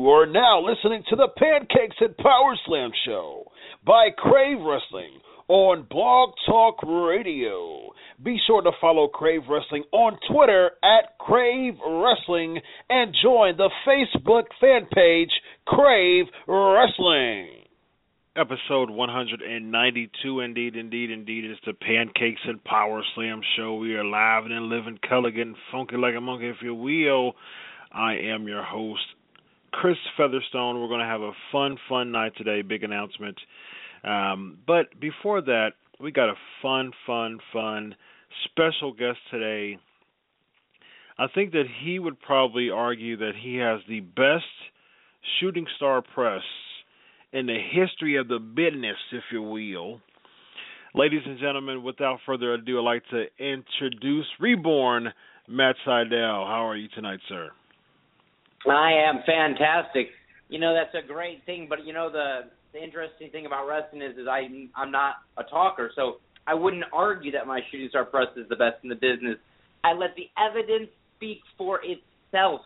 You are now listening to the Pancakes and Power Slam show by Crave Wrestling on Blog Talk Radio. Be sure to follow Crave Wrestling on Twitter at Crave Wrestling and join the Facebook fan page Crave Wrestling. Episode 192, indeed, indeed, indeed. It's the Pancakes and Power Slam show. We are live and in living color, getting funky like a monkey, if you will. I am your host, Chris Featherstone. We're going to have a fun, fun night today. Big announcement. Um, but before that, we got a fun, fun, fun special guest today. I think that he would probably argue that he has the best shooting star press in the history of the business, if you will. Ladies and gentlemen, without further ado, I'd like to introduce Reborn Matt Sydal. How are you tonight, sir? I am fantastic. You know that's a great thing, but you know the the interesting thing about wrestling is is I I'm not a talker, so I wouldn't argue that my shooting star press is the best in the business. I let the evidence speak for itself.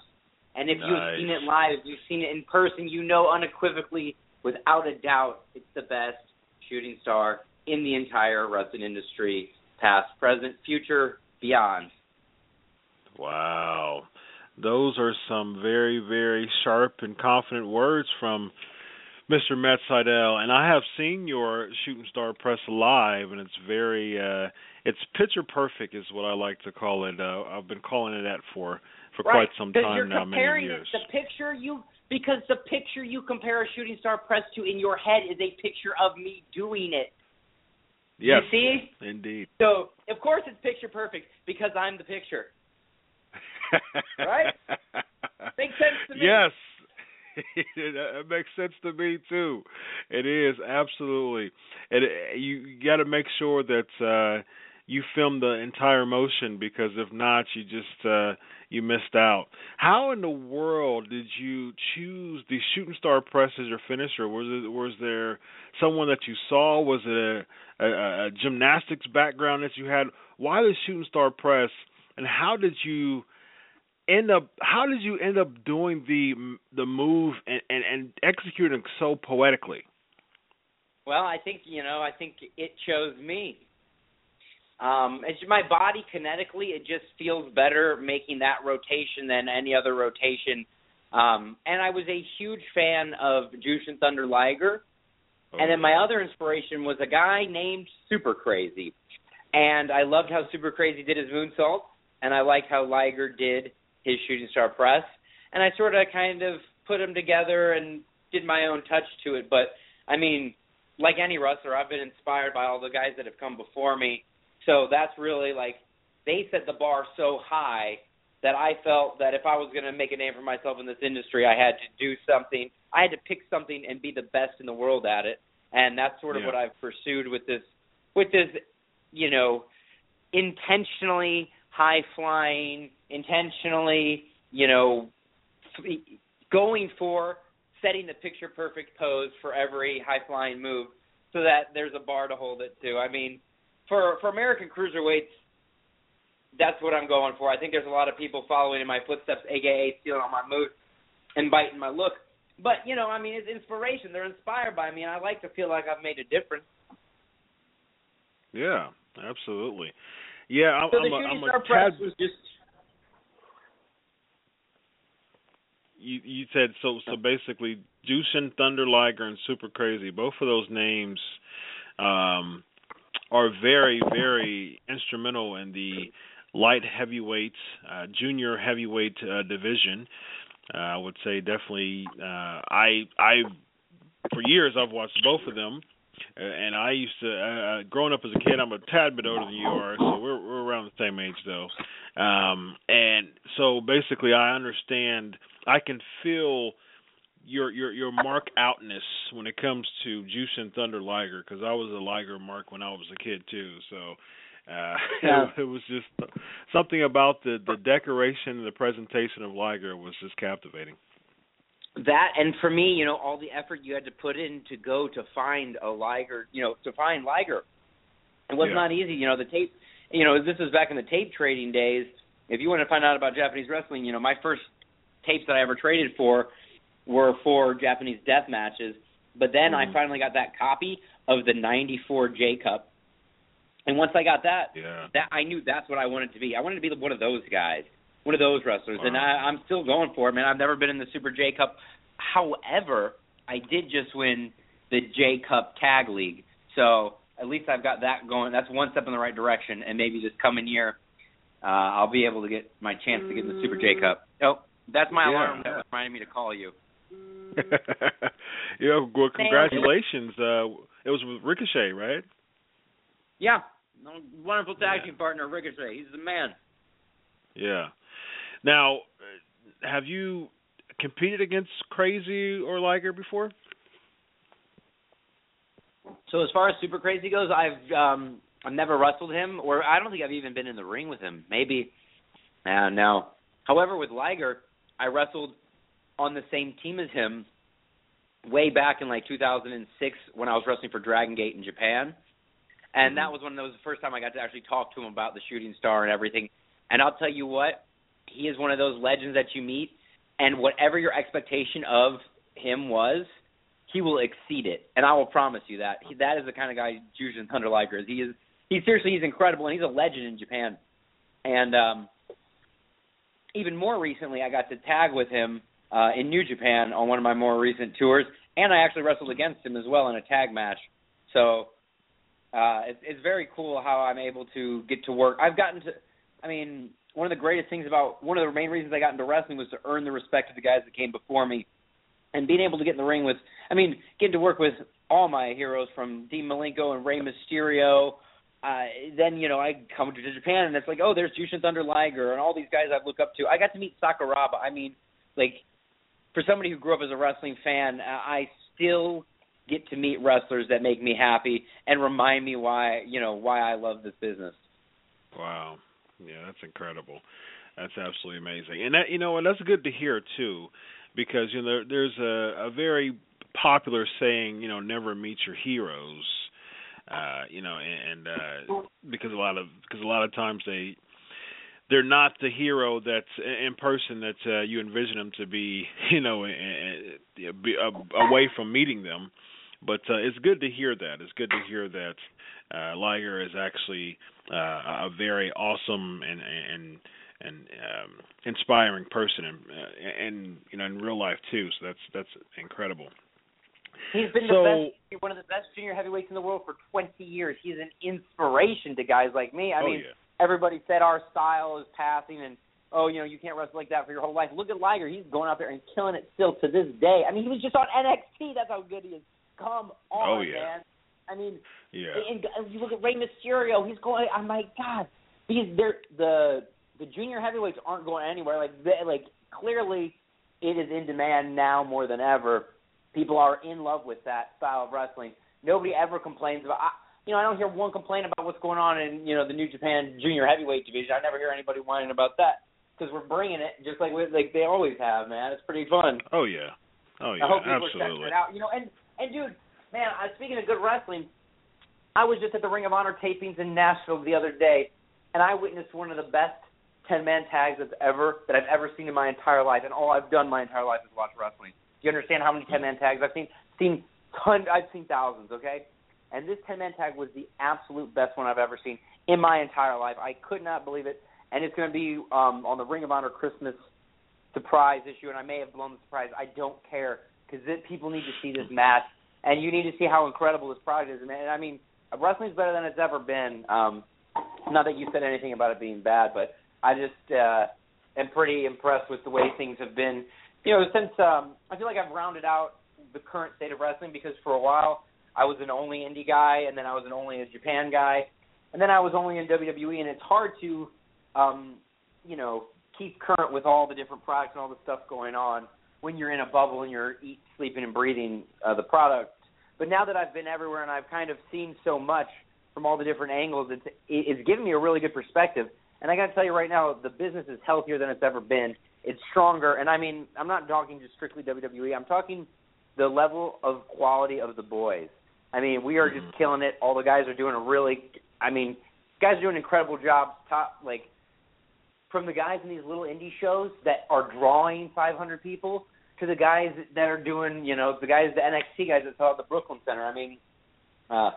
And if you've seen it live, if you've seen it in person, you know unequivocally, without a doubt, it's the best shooting star in the entire wrestling industry, past, present, future, beyond. Wow. Those are some very, very sharp and confident words from Mr. Matt Sydal. And I have seen your shooting star press live and it's very uh it's picture perfect is what I like to call it. Uh, I've been calling it that for for right. quite some time you're now, many years. The picture you because the picture you compare a shooting star press to in your head is a picture of me doing it. yes. You see? Indeed. So of course it's picture perfect because I'm the picture. Right? Makes sense to me. Yes. it makes sense to me too. It is absolutely. And you got to make sure that uh you film the entire motion because if not, you just uh you missed out. How in the world did you choose the shooting star press as your finisher? Was it was there someone that you saw? Was it a, a, a gymnastics background that you had? Why the shooting star press? And how did you end up how did you end up doing the the move and and, and executing so poetically Well, I think you know. I think it chose me. Um, it's my body kinetically. It just feels better making that rotation than any other rotation. Um, and I was a huge fan of Jushin Thunder Liger. And then my other inspiration was a guy named Super Crazy. And I loved how Super Crazy did his moonsault, and I liked how Liger did his shooting star press. And I sort of kind of put them together and did my own touch to it. But I mean, like any wrestler, I've been inspired by all the guys that have come before me. So that's really like they set the bar so high that I felt that if I was going to make a name for myself in this industry, I had to do something. I had to pick something and be the best in the world at it, and that's sort of Yeah. what I've pursued with this, with this, you know, intentionally high flying, intentionally, you know, going for setting the picture perfect pose for every high flying move, so that there's a bar to hold it to. I mean, for for American cruiserweights that's what I'm going for. I think there's a lot of people following in my footsteps, aka stealing all my moves and biting my look. But you know, I mean, it's inspiration. They're inspired by me, and I like to feel like I've made a difference. Yeah, absolutely. Yeah, I'm, So I'm the a, shooting I'm a press tad. was just You you said so so basically, Jushin Thunder Liger and Super Crazy. Both of those names um, are very very instrumental in the light heavyweight, uh, junior heavyweight uh, division. Uh, I would say definitely. Uh, I I for years I've watched both of them, and I used to uh, growing up as a kid. I'm a tad bit older than you are, so we're we're around the same age though. Um, and so basically, I understand. I can feel your your your mark outness when it comes to Jushin Thunder Liger because I was a Liger mark when I was a kid too. So uh Yeah. it, it was just something about the the decoration and the presentation of Liger was just captivating. That, and for me, you know, all the effort you had to put in to go to find a Liger, you know, to find Liger, it was Yeah. not easy. You know, the tape, you know, this was back in the tape trading days. If you want to find out about Japanese wrestling, you know, my first tapes that I ever traded for were for Japanese death matches. But then I Mhm. finally got that copy of the '94 J Cup, and once I got that, Yeah. that I knew that's what I wanted to be. I wanted to be one of those guys, one of those wrestlers, and I, I'm still going for it, man. I've never been in the Super J Cup. However, I did just win the J Cup Tag League, so at least I've got that going. That's one step in the right direction, and maybe this coming year, uh, I'll be able to get my chance to get in the Super J Cup. Oh, that's my Yeah. alarm that was reminding me to call you. yeah, well, congratulations. Uh, it was with Ricochet, right? Yeah, wonderful tag Yeah. team partner Ricochet. He's the man. Yeah. Now, have you competed against Crazy or Liger before? So as far as Super Crazy goes, I've um I've never wrestled him, or I don't think I've even been in the ring with him. Maybe, uh, no. However, with Liger, I wrestled on the same team as him way back in like 2006 when I was wrestling for Dragon Gate in Japan, and that was when that was the first time I got to actually talk to him about the Shooting Star and everything. And I'll tell you what, he is one of those legends that you meet, and whatever your expectation of him was, he will exceed it, and I will promise you that. He, that is the kind of guy Jushin Thunder Liger is. He is. He seriously, he's incredible, and he's a legend in Japan. And um, even more recently, I got to tag with him uh, in New Japan on one of my more recent tours, and I actually wrestled against him as well in a tag match. So uh, it's, it's very cool how I'm able to get to work. I've gotten to. I mean, one of the greatest things about one of the main reasons I got into wrestling was to earn the respect of the guys that came before me and being able to get in the ring with, I mean, getting to work with all my heroes from Dean Malenko and Rey Mysterio. Uh, then you know I come to Japan and it's like, oh, there's Jushin Thunder Liger and all these guys I look up to. I got to meet Sakuraba. I mean, like for somebody who grew up as a wrestling fan, uh, I still get to meet wrestlers that make me happy and remind me why you know why I love this business. Wow. Yeah, that's incredible. That's absolutely amazing. And that you know, and that's good to hear too, because you know there's a a very popular saying, you know, never meet your heroes. Uh, you know, and, and uh because a lot of because a lot of times they they're not the hero that's in person that uh, you envision them to be, you know, and, and, be, uh, away from meeting them. But uh, it's good to hear that. It's good to hear that uh, Liger is actually uh, a very awesome and and and um, inspiring person, and, uh, and you know, in real life too. So that's that's incredible. He's been So- the best, one of the best junior heavyweights in the world for 20 years. He's an inspiration to guys like me. I oh mean, yeah, everybody said our style is passing and oh, you know, you can't wrestle like that for your whole life. Look at Liger. He's going out there and killing it still to this day. I mean, he was just on NXT. That's how good he is. Come oh, on, Oh, yeah. man. I mean, yeah, and, and you look at Rey Mysterio. He's going. I'm like, God, these they're the the junior heavyweights aren't going anywhere. Like they, like clearly, it is in demand now more than ever. People are in love with that style of wrestling. Nobody ever complains about. I, you know, I don't hear one complaint about what's going on in you know the New Japan Junior Heavyweight division. I never hear anybody whining about that because we're bringing it just like we, like they always have, man. It's pretty fun. Oh yeah, oh yeah, I hope people absolutely. are checking it out. You know, and and dude, man, I, speaking of good wrestling, I was just at the Ring of Honor tapings in Nashville the other day, and I witnessed one of the best ten man tags that's ever that I've ever seen in my entire life, and all I've done my entire life is watch wrestling. Do you understand how many ten man tags I've seen? Seen ton, I've seen thousands. Okay, and this 10 man tag was the absolute best one I've ever seen in my entire life. I could not believe it. And it's going to be um, on the Ring of Honor Christmas surprise issue, and I may have blown the surprise. I don't care because people need to see this match, and you need to see how incredible this product is. And I mean, wrestling's better than it's ever been. Um, not that you said anything about it being bad, but I just uh, am pretty impressed with the way things have been. You know, since um, I feel like I've rounded out the current state of wrestling because for a while I was an only indie guy, and then I was an only a Japan guy, and then I was only in WWE. And it's hard to, um, you know, keep current with all the different products and all the stuff going on when you're in a bubble and you're eat, sleeping, and breathing uh, the product. But now that I've been everywhere and I've kind of seen so much from all the different angles, it's it's given me a really good perspective. And I got to tell you right now, the business is healthier than it's ever been. It's stronger, and I mean, I'm not talking just strictly WWE. I'm talking the level of quality of the boys. I mean, we are just Mm-hmm. killing it. All the guys are doing a really, I mean, guys are doing incredible jobs. Top like from the guys in these little indie shows that are drawing 500 people to the guys that are doing, you know, the guys, the NXT guys that saw at the Brooklyn Center. I mean, uh,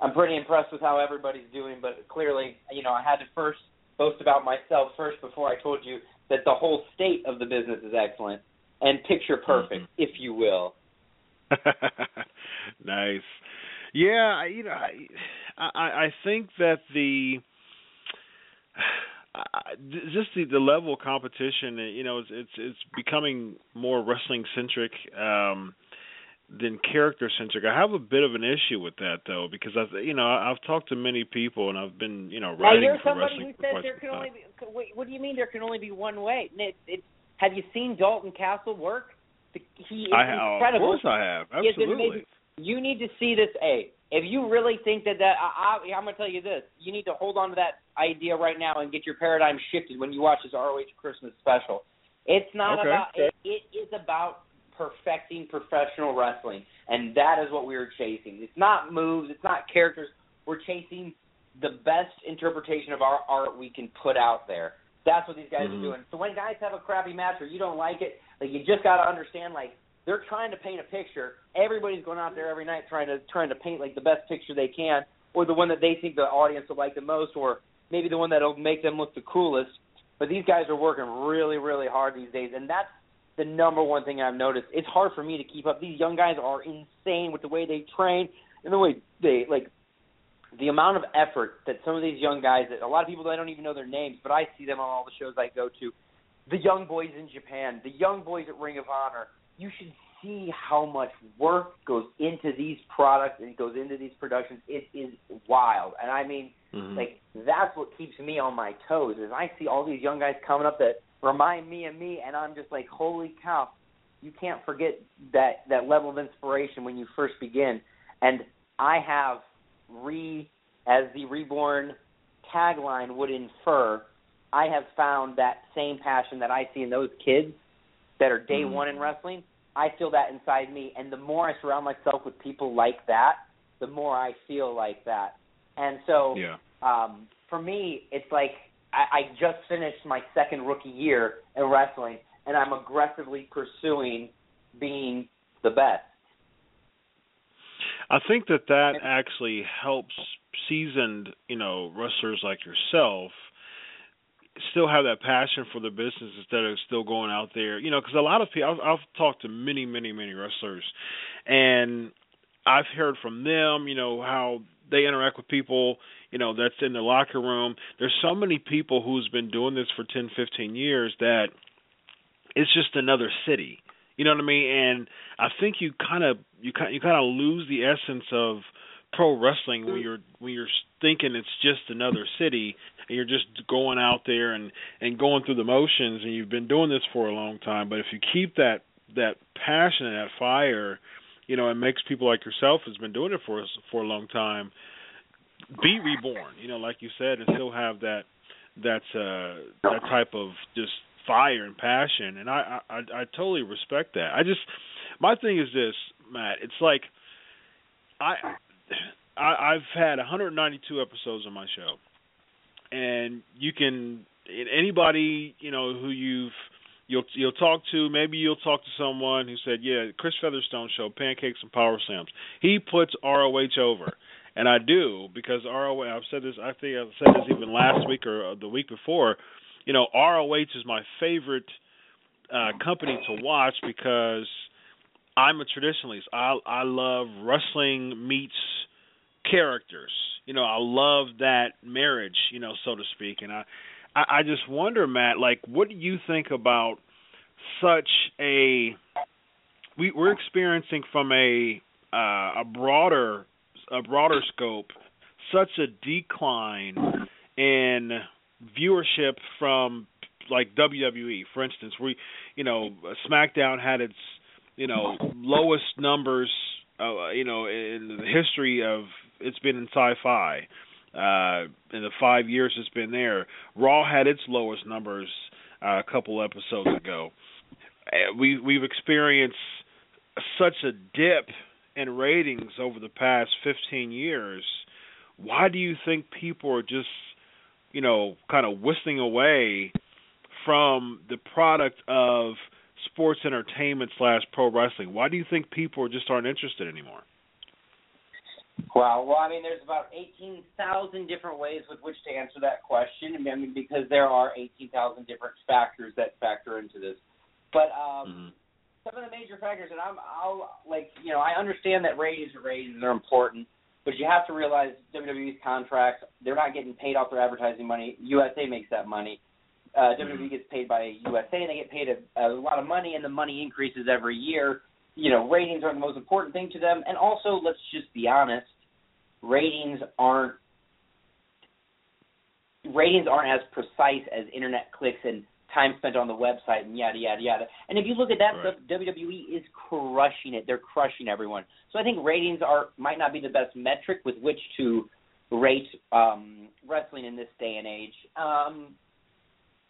I'm pretty impressed with how everybody's doing, but clearly, you know, I had to first boast about myself first before I told you that the whole state of the business is excellent and picture perfect, Mhm. if you will. nice. Yeah, you know, I I, I think that the I- just the, the level of competition, you know, it's it's, it's becoming more wrestling centric um, than character centric. I have a bit of an issue with that though, because I've you know I've talked to many people and I've been you know Now writing you're for somebody wrestling who says there can only be. Wait, what do you mean there can only be one way? It, it, have you seen Dalton Castle work? He is I have, incredible. of course I have, absolutely. You need to see this. A. If you really think that that, I, I, I'm going to tell you this. You need to hold on to that idea right now and get your paradigm shifted when you watch this ROH Christmas special. It's not Okay. about. It, it is about perfecting professional wrestling, and that is what we are chasing. It's not moves. It's not characters. We're chasing the best interpretation of our art we can put out there. That's what these guys Mhm. are doing. So when guys have a crappy match or you don't like it, like you just got to understand, like they're trying to paint a picture. Everybody's going out there every night trying to trying to paint like the best picture they can, or the one that they think the audience will like the most, or maybe the one that'll make them look the coolest. But these guys are working really, really hard these days, and that's the number one thing I've noticed. It's hard for me to keep up. These young guys are insane with the way they train and the way they like the amount of effort that some of these young guys that a lot of people that I don't even know their names, but I see them on all the shows I go to. The young boys in Japan, the young boys at Ring of Honor. You should see how much work goes into these products and goes into these productions. It is wild. And I mean Mhm. like that's what keeps me on my toes is I see all these young guys coming up that remind me of me and I'm just like, Holy cow, you can't forget that that level of inspiration when you first begin. And I have re as the reborn tagline would infer, I have found that same passion that I see in those kids that are day Mhm. one in wrestling. I feel that inside me, and the more I surround myself with people like that, the more I feel like that. And so, yeah. um, for me, it's like I, I just finished my second rookie year in wrestling, and I'm aggressively pursuing being the best. I think that that actually helps seasoned, you know, wrestlers like yourself still have that passion for the business instead of still going out there, you know, because a lot of people, I've, I've talked to many, many, many wrestlers, and I've heard from them, you know, how they interact with people, you know, that's in the locker room. There's so many people who's been doing this for 10, 15 years that it's just another city. You know what I mean? And I think you kind of you kind you kind of lose the essence of pro wrestling when you're when you're thinking it's just another city. And you're just going out there and and going through the motions and you've been doing this for a long time but if you keep that that passion and that fire you know it makes people like yourself who's been doing it for us for a long time be reborn you know like you said and still have that that uh that type of just fire and passion and I, I I totally respect that. I just my thing is this, Matt, it's like I I I've had 192 episodes on my show. And you can anybody, you know, who you've you'll you'll talk to, maybe you'll talk to someone who said, "Yeah, Chris Featherstone show, pancakes and power slams." He puts ROH over. And I do because ROH. I've said this. I think I've said this even last week or the week before you know, ROH is my favorite uh company to watch because I'm a traditionalist. I I love wrestling meets characters. You know, I love that marriage, you know, so to speak. And I I, I just wonder, Matt, like what do you think about such a we we're experiencing from a uh, a broader a broader scope such a decline in viewership from like WWE, for instance. We, you know, SmackDown had its, you know, lowest numbers, uh, you know, in the history of it's been in Syfy. Uh, in the five years it's been there, Raw had its lowest numbers uh, a couple episodes ago. Uh, we we've experienced such a dip in ratings over the past 15 years. Why do you think people are just you know, kind of whistling away from the product of sports entertainment slash pro wrestling? Why do you think people just aren't interested anymore? Well, well, I mean, there's about 18,000 different ways with which to answer that question. I mean, because there are 18,000 different factors that factor into this. But um, mm-hmm. some of the major factors, and I'm, I'll like, you know, I understand that ratings are ratings are important, but you have to realize WWE's contracts, they're not getting paid off their advertising money. USA makes that money. Uh, WWE mm-hmm. gets paid by USA, and they get paid a, a lot of money, and the money increases every year. You know, ratings are the most important thing to them. And also, let's just be honest, ratings aren't ratings aren't as precise as internet clicks and time spent on the website and yada yada yada. And if you look at that right. stuff, WWE is crushing it. They're crushing everyone. So I think ratings are might not be the best metric with which to rate um, wrestling in this day and age. Um,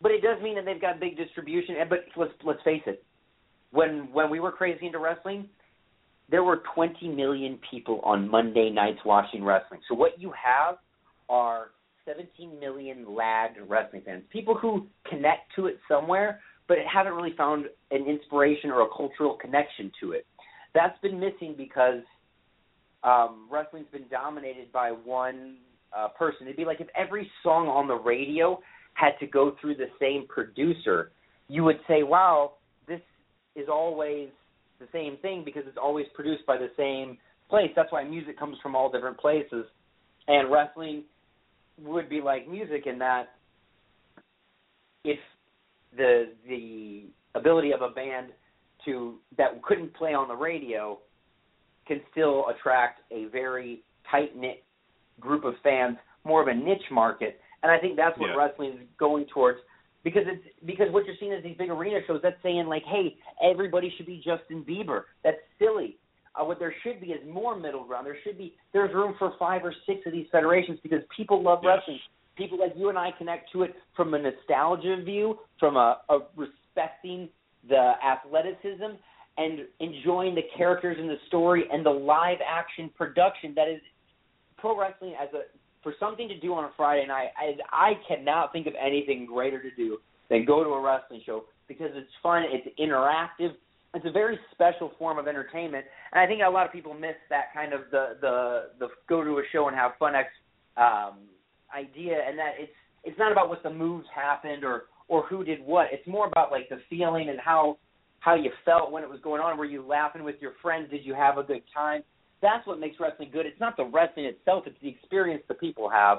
but it does mean that they've got big distribution. But let's let's face it, when when we were crazy into wrestling, there were 20 million people on Monday nights watching wrestling. So what you have are 17 million lagged wrestling fans, people who connect to it somewhere, but haven't really found an inspiration or a cultural connection to it. That's been missing because um, wrestling's been dominated by one uh, person. It'd be like if every song on the radio had to go through the same producer. You would say, "Wow, is always the same thing because it's always produced by the same place." That's why music comes from all different places, and wrestling would be like music in that if the the ability of a band to that couldn't play on the radio can still attract a very tight knit group of fans, more of a niche market. And I think that's what yeah. wrestling is going towards because it's because what you're seeing is these big arena shows that's saying like, hey, everybody should be Justin Bieber. That's silly. Uh, what there should be is more middle ground. There should be there's room for five or six of these federations because people love yes. wrestling. People like you and I connect to it from a nostalgia view, from a, a respecting the athleticism and enjoying the characters in the story and the live action production that is pro wrestling as a for something to do on a Friday night. I I cannot think of anything greater to do than go to a wrestling show because it's fun, it's interactive, it's a very special form of entertainment, and I think a lot of people miss that kind of the the the go to a show and have fun ex um, idea, and that it's it's not about what the moves happened or or who did what. It's more about like the feeling and how how you felt when it was going on. Were you laughing with your friends? Did you have a good time? That's what makes wrestling good. It's not the wrestling itself; it's the experience the people have.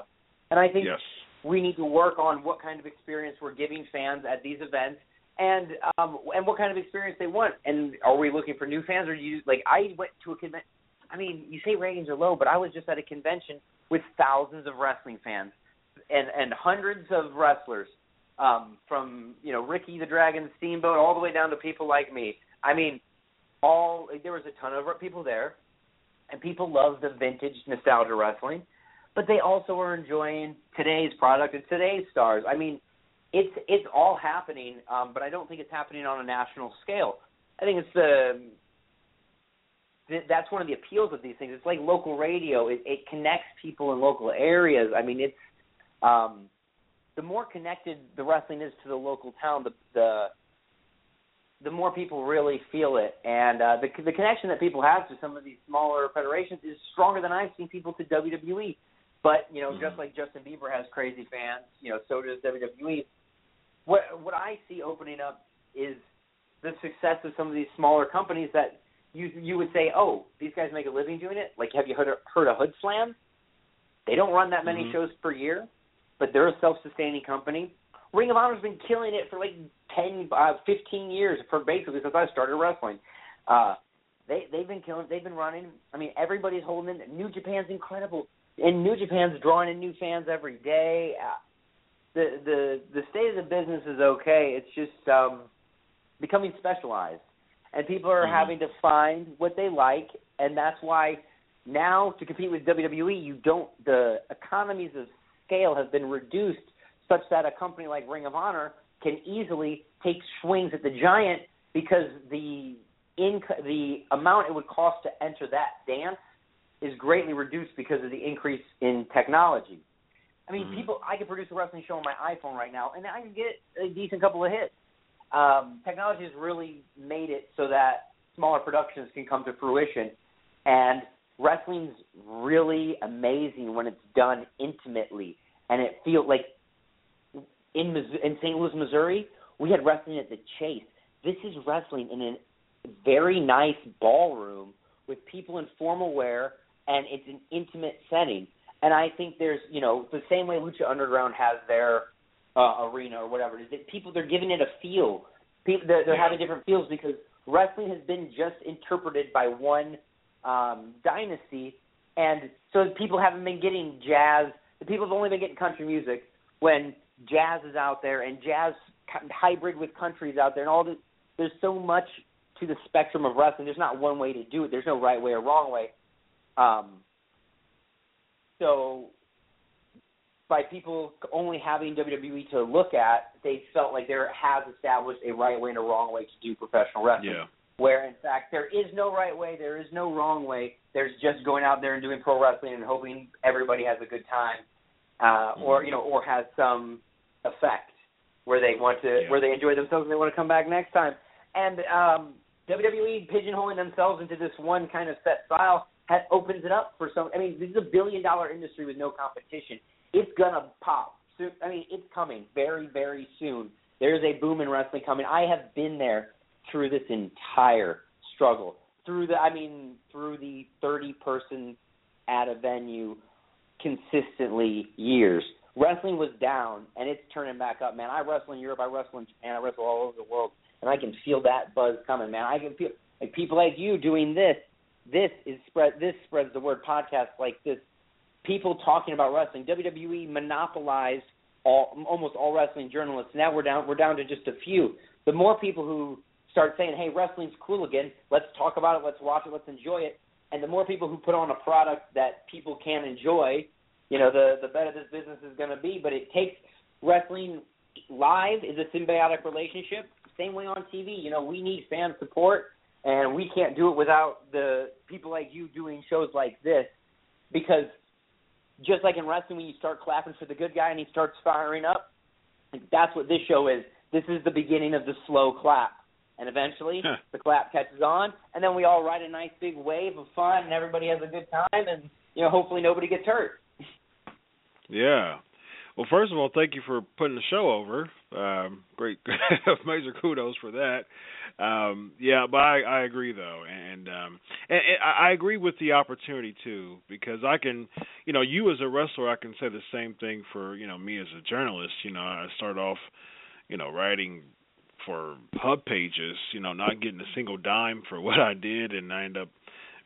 And I think yes. we need to work on what kind of experience we're giving fans at these events and um and what kind of experience they want. And are we looking for new fans or you like I went to a convention I mean, you say ratings are low, but I was just at a convention with thousands of wrestling fans. and and hundreds of wrestlers, um, from you know Ricky the Dragon Steamboat all the way down to people like me. I mean, all there was a ton of people there, and people love the vintage nostalgia wrestling, but they also are enjoying today's product and today's stars. I mean, it's it's all happening, um, but I don't think it's happening on a national scale. I think it's the that's one of the appeals of these things. It's like local radio. It, it connects people in local areas. I mean, it's um, the more connected the wrestling is to the local town, the the the more people really feel it, and uh, the the connection that people have to some of these smaller federations is stronger than I've seen people to WWE. But you know, mm-hmm. just like Justin Bieber has crazy fans, you know, so does WWE. What what I see opening up is the success of some of these smaller companies that you you would say, oh, these guys make a living doing it. Like, have you heard of, heard of Hood Slam? They don't run that many mm-hmm. shows per year, but they're a self-sustaining company. Ring of Honor's been killing it for like ten, uh, fifteen years, for basically since I started wrestling. Uh, they they've been killing. They've been running. I mean, everybody's holding in. New Japan's incredible, and New Japan's drawing in new fans every day. Uh, the the the state of the business is okay. It's just um, becoming specialized and people are mm-hmm. having to find what they like, and that's why now to compete with WWE, you don't. The economies of scale have been reduced such that a company like Ring of Honor can easily take swings at the giant because the inc- the amount it would cost to enter that dance is greatly reduced because of the increase in technology. I mean, mm-hmm. people. I can produce a wrestling show on my iPhone right now, and I can get a decent couple of hits um, technology has really made it so that smaller productions can come to fruition, and wrestling's really amazing when it's done intimately, and it feels like in in St. Louis, Missouri, we had wrestling at the Chase. This is wrestling in a very nice ballroom with people in formal wear, and it's an intimate setting. And I think there's, you know, the same way Lucha Underground has their uh, arena or whatever it is. That people they're giving it a feel. People they're, they're having different feels because wrestling has been just interpreted by one um, dynasty, and so people haven't been getting jazz. The people have only been getting country music when jazz is out there and jazz hybrid with country is out there, and all this. There's so much to the spectrum of wrestling. There's not one way to do it. There's no right way or wrong way. Um, so by people only having WWE to look at, they felt like there has established a right way and a wrong way to do professional wrestling. Yeah. Where in fact there is no right way, there is no wrong way. There's just going out there and doing pro wrestling and hoping everybody has a good time, uh, mm-hmm. or you know, or has some effect where they want to, yeah. where they enjoy themselves and they want to come back next time. And um, WWE pigeonholing themselves into this one kind of set style has, opens it up for some. I mean, this is a billion dollar industry with no competition it's gonna pop. So, I mean, it's coming very, very soon. There's a boom in wrestling coming. I have been there through this entire struggle. Through the, I mean, through the 30 person at a venue consistently years. Wrestling was down and it's turning back up, man. I wrestle in Europe, I wrestle in Japan, I wrestle all over the world, and I can feel that buzz coming, man. I can feel like people like you doing this. This is spread. This spreads the word. Podcasts like this people talking about wrestling. WWE monopolized all, almost all wrestling journalists. Now we're down we're down to just a few. The more people who start saying, "Hey, wrestling's cool again. Let's talk about it. Let's watch it. Let's enjoy it," and the more people who put on a product that people can enjoy, you know, the the better this business is going to be. But it takes wrestling live is a symbiotic relationship. Same way on TV. You know, we need fan support, and we can't do it without the people like you doing shows like this because just like in wrestling, when you start clapping for the good guy and he starts firing up, that's what this show is. This is the beginning of the slow clap. And eventually huh. the clap catches on, and then we all ride a nice big wave of fun, and everybody has a good time, and you know hopefully nobody gets hurt. Yeah. Well, first of all, thank you for putting the show over. Um, great, major kudos for that. Um, yeah, but I, I agree though, and, um, and, and I agree with the opportunity too because I can, you know, you as a wrestler, I can say the same thing for you know me as a journalist. You know, I start off, you know, writing for pub pages, you know, not getting a single dime for what I did, and I end up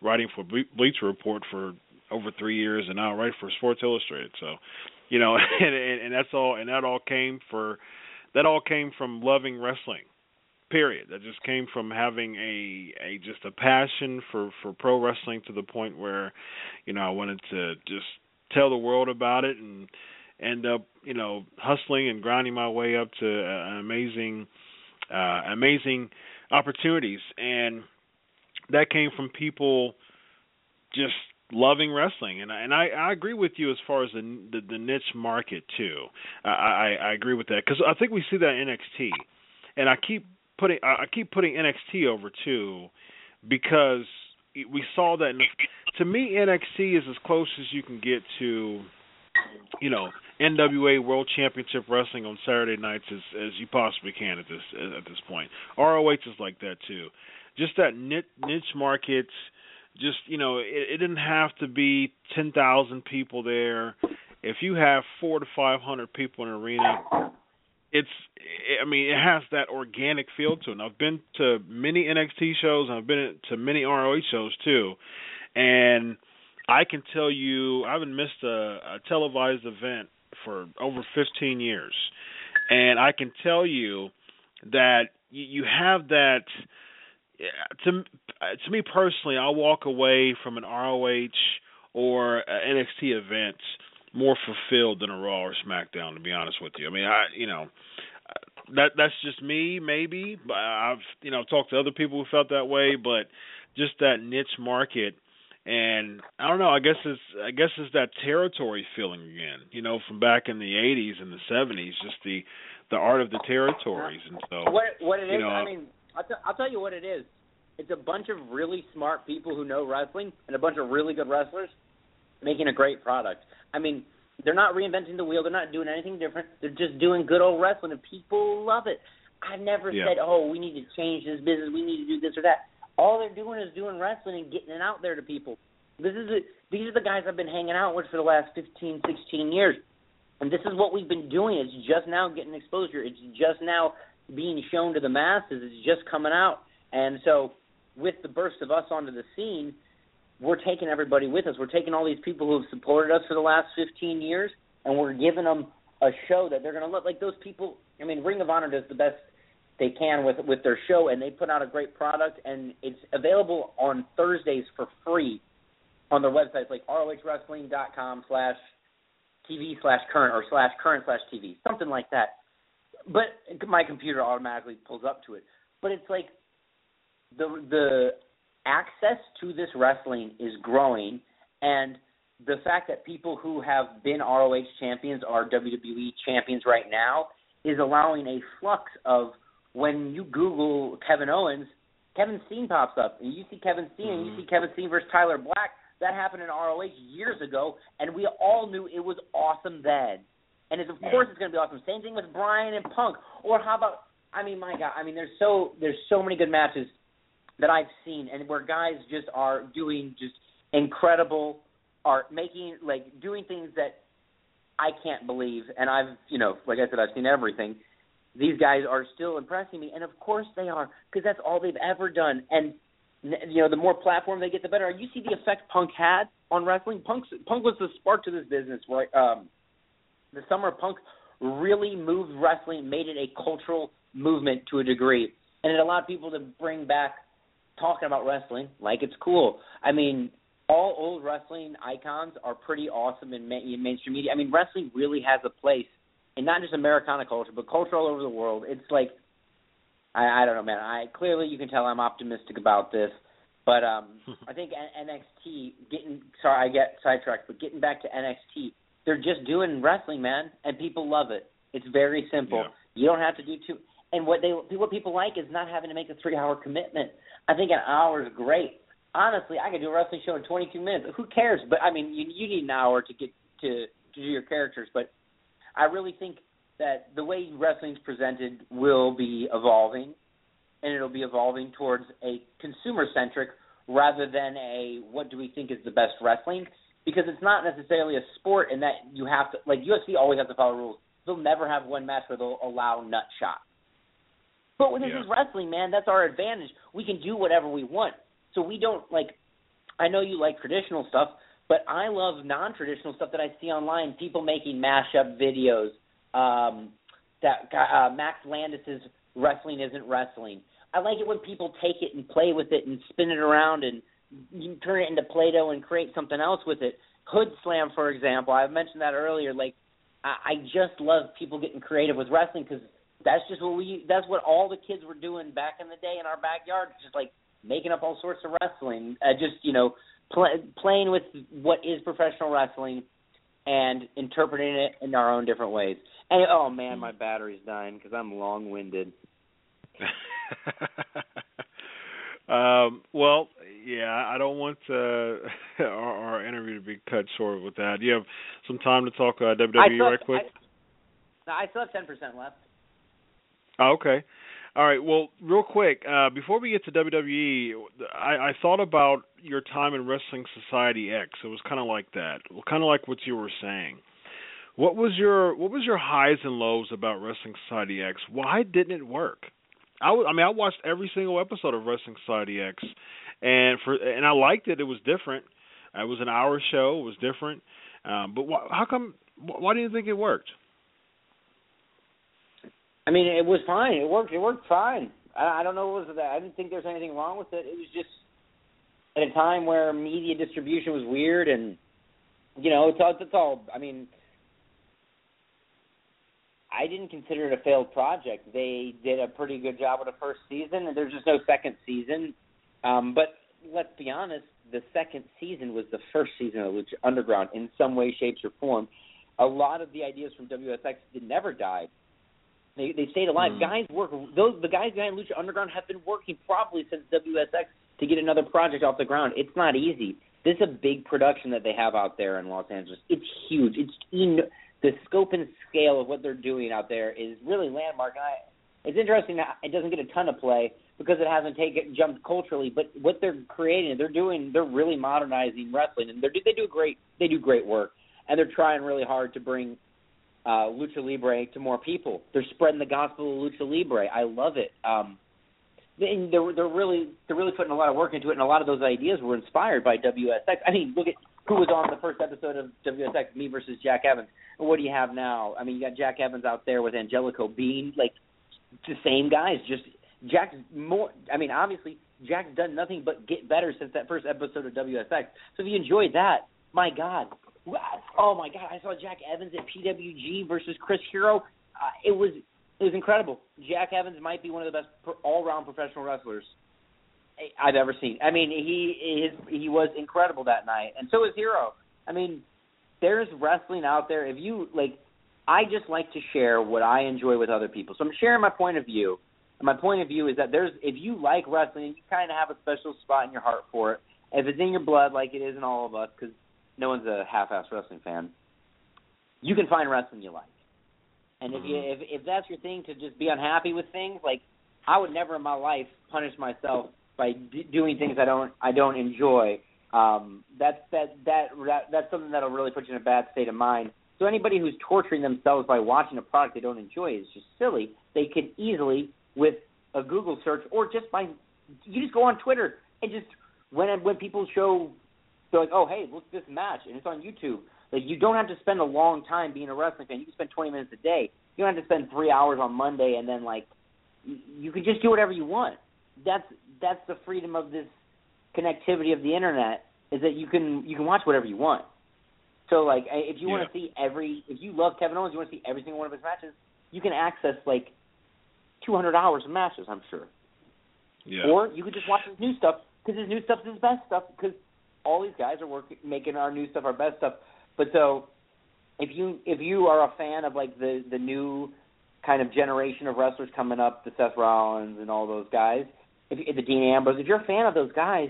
writing for Bleacher Report for over three years, and now I write for Sports Illustrated. So you know, and, and and that's all, and that all came for that all came from loving wrestling. Period. That just came from having a a just a passion for for pro wrestling to the point where, you know, I wanted to just tell the world about it and end up, you know, hustling and grinding my way up to uh, amazing, uh, amazing opportunities, and that came from people just loving wrestling, and I, and I, I agree with you as far as the the, the niche market too. I, I I agree with that because I think we see that in NXT, and I keep putting I keep putting NXT over too because we saw that. In to me, NXT is as close as you can get to, you know, NWA World Championship Wrestling on Saturday nights as as you possibly can at this at this point. ROH is like that too. Just that niche, niche market. Just you know, it, it didn't have to be ten thousand people there. If you have four to five hundred people in an arena, it's I mean it has that organic feel to it. And I've been to many NXT shows and I've been to many ROH shows too, and I can tell you I haven't missed a, a televised event for over 15 years, and I can tell you that you, you have that. To to me personally, I walk away from an ROH or NXT event more fulfilled than a Raw or SmackDown. To be honest with you, I mean, I you know that that's just me, maybe. But I've you know talked to other people who felt that way, but just that niche market and I don't know. I guess it's I guess it's that territory feeling again. You know, from back in the '80s and the '70s, just the the art of the territories, and so what what it is. know, I mean, I'll, t- I'll tell you what it is. It's a bunch of really smart people who know wrestling and a bunch of really good wrestlers making a great product. I mean, they're not reinventing the wheel. They're not doing anything different. They're just doing good old wrestling, and people love it. I've never Yeah. said, "Oh, we need to change this business. We need to do this or that." All they're doing is doing wrestling and getting it out there to people. This is a, these are the guys I've been hanging out with for the last 15, 16 years, and this is what we've been doing. It's just now getting exposure. It's just now being shown to the masses. It's just coming out, and so with the burst of us onto the scene, we're taking everybody with us. We're taking all these people who have supported us for the last 15 years, and we're giving them a show that they're going to love. Like those people, I mean, Ring of Honor does the best they can with with their show, and they put out a great product, and it's available on Thursdays for free on their websites, like rohwrestling.com slash TV slash current or slash current slash TV, something like that. But my computer automatically pulls up to it. But it's like the the access to this wrestling is growing, and the fact that people who have been ROH champions are WWE champions right now is allowing a flux of when you Google Kevin Owens, Kevin Steen pops up, and you see Kevin Steen, and you mm-hmm. see Kevin Steen versus Tyler Black. That happened in ROH years ago, and we all knew it was awesome then. And it's, of course, it's going to be awesome. Same thing with Bryan and Punk. Or how about? I mean, my God. I mean, there's so there's so many good matches that I've seen, and where guys just are doing just incredible art, making like doing things that I can't believe. And I've, you know, like I said, I've seen everything. These guys are still impressing me, and of course they are, because that's all they've ever done. And you know, the more platform they get, the better. You see the effect Punk had on wrestling. Punk, Punk was the spark to this business, right? Um, the summer of Punk really moved wrestling, made it a cultural movement to a degree, and it allowed people to bring back talking about wrestling like it's cool. I mean, all old wrestling icons are pretty awesome in, ma- in mainstream media. I mean, wrestling really has a place in not just Americana culture, but culture all over the world. It's like I, I don't know, man. I clearly you can tell I'm optimistic about this, but um, I think N- NXT getting sorry I get sidetracked, but getting back to NXT, they're just doing wrestling, man, and people love it. It's very simple. Yeah. You don't have to do too. And what they what people like is not having to make a three hour commitment. I think an hour is great. Honestly, I could do a wrestling show in 22 minutes. Who cares? But I mean, you you need an hour to get to to do your characters. But I really think that the way wrestling's presented will be evolving, and it'll be evolving towards a consumer centric rather than a what do we think is the best wrestling. Because it's not necessarily a sport in that you have to like UFC always has to follow rules. They'll never have one match where they'll allow nut shots. But when this Yeah. is wrestling, man, that's our advantage. We can do whatever we want. So we don't like. I know you like traditional stuff, But I love non-traditional stuff that I see online. People making mashup videos. Um, that uh, Max Landis's wrestling isn't wrestling. I like it when people take it and play with it and spin it around and you turn it into Play-Doh and create something else with it. Hood Slam, for example, I mentioned that earlier. Like, I, I just love people getting creative with wrestling because that's just what we. That's what all the kids were doing back in the day in our backyard, just like making up all sorts of wrestling. Uh, just you know, play, playing with what is professional wrestling and interpreting it in our own different ways. And oh man, my battery's dying because I'm long-winded. um, well, yeah, I don't want uh, our, our interview to be cut short with that. Do you have some time to talk uh, WWE still, right quick? I, I still have ten percent left. Oh, okay. All right. Well, real quick, uh, before we get to WWE, I, I thought about your time in Wrestling Society X. It was kind of like that. Well, kind of like what you were saying. What was your What was your highs and lows about Wrestling Society X? Why didn't it work? I, w- I mean, I watched every single episode of Wrestling Society X, and for and I liked it. It was different. It was an hour show. It was different. Um, but wh- how come? Wh- why do you think it worked? I mean, it was fine. It worked. It worked fine. I, I don't know what was that. I didn't think there was anything wrong with it. It was just at a time where media distribution was weird, and you know, it's all. It's all. I mean, I didn't consider it a failed project. They did a pretty good job with the first season, and there's just no second season. Um, but let's be honest, the second season was the first season of Lucha Underground in some way, shapes, or form. A lot of the ideas from WSX did never died. They they stayed alive. Mm. Guys work those the guys behind Lucha Underground have been working probably since WSX to get another project off the ground. It's not easy. This is a big production that they have out there in Los Angeles. It's huge. It's en- the scope and scale of what they're doing out there is really landmark. And I, it's interesting that it doesn't get a ton of play because it hasn't taken jumped culturally. But what they're creating, they're doing, they're really modernizing wrestling, and they they do great. They do great work, and they're trying really hard to bring uh, lucha libre to more people. They're spreading the gospel of lucha libre. I love it. Um, and they're they're really they're really putting a lot of work into it, and a lot of those ideas were inspired by WSX. I mean, look at who was on the first episode of WSX, me versus Jack Evans. And what do you have now? I mean, you got Jack Evans out there with Angelico being like the same guys. Just Jack's more. I mean, obviously Jack's done nothing but get better since that first episode of WSX. So if you enjoyed that, my God, oh my God, I saw Jack Evans at PWG versus Chris Hero. Uh, it was it was incredible. Jack Evans might be one of the best all round professional wrestlers I've ever seen. I mean, he is he was incredible that night, and so is Hero. I mean, there's wrestling out there. If you like, I just like to share what I enjoy with other people. So I'm sharing my point of view. And my point of view is that there's if you like wrestling, you kind of have a special spot in your heart for it. If it's in your blood, like it is in all of us, because no one's a half-ass wrestling fan, you can find wrestling you like. And if you if if that's your thing to just be unhappy with things, like I would never in my life punish myself by d- doing things I don't I don't enjoy. Um, that's that that that that's something that'll really put you in a bad state of mind. So anybody who's torturing themselves by watching a product they don't enjoy is just silly. They could easily with a Google search or just by you just go on Twitter and just when when people show they're like, oh hey, look this match and it's on YouTube. Like you don't have to spend a long time being a wrestling fan. You can spend 20 minutes a day. You don't have to spend three hours on Monday and then like you can just do whatever you want. That's that's the freedom of this connectivity of the internet is that you can you can watch whatever you want. So like if you Yeah. want to see every if you love Kevin Owens, you want to see every single one of his matches, you can access like 200 hours of matches, I'm sure. Yeah. Or you could just watch his new stuff because his new stuff is his best stuff because all these guys are working making our new stuff our best stuff. But so if you if you are a fan of like the the new kind of generation of wrestlers coming up, the Seth Rollins and all those guys, if, if the Dean Ambrose, if you're a fan of those guys,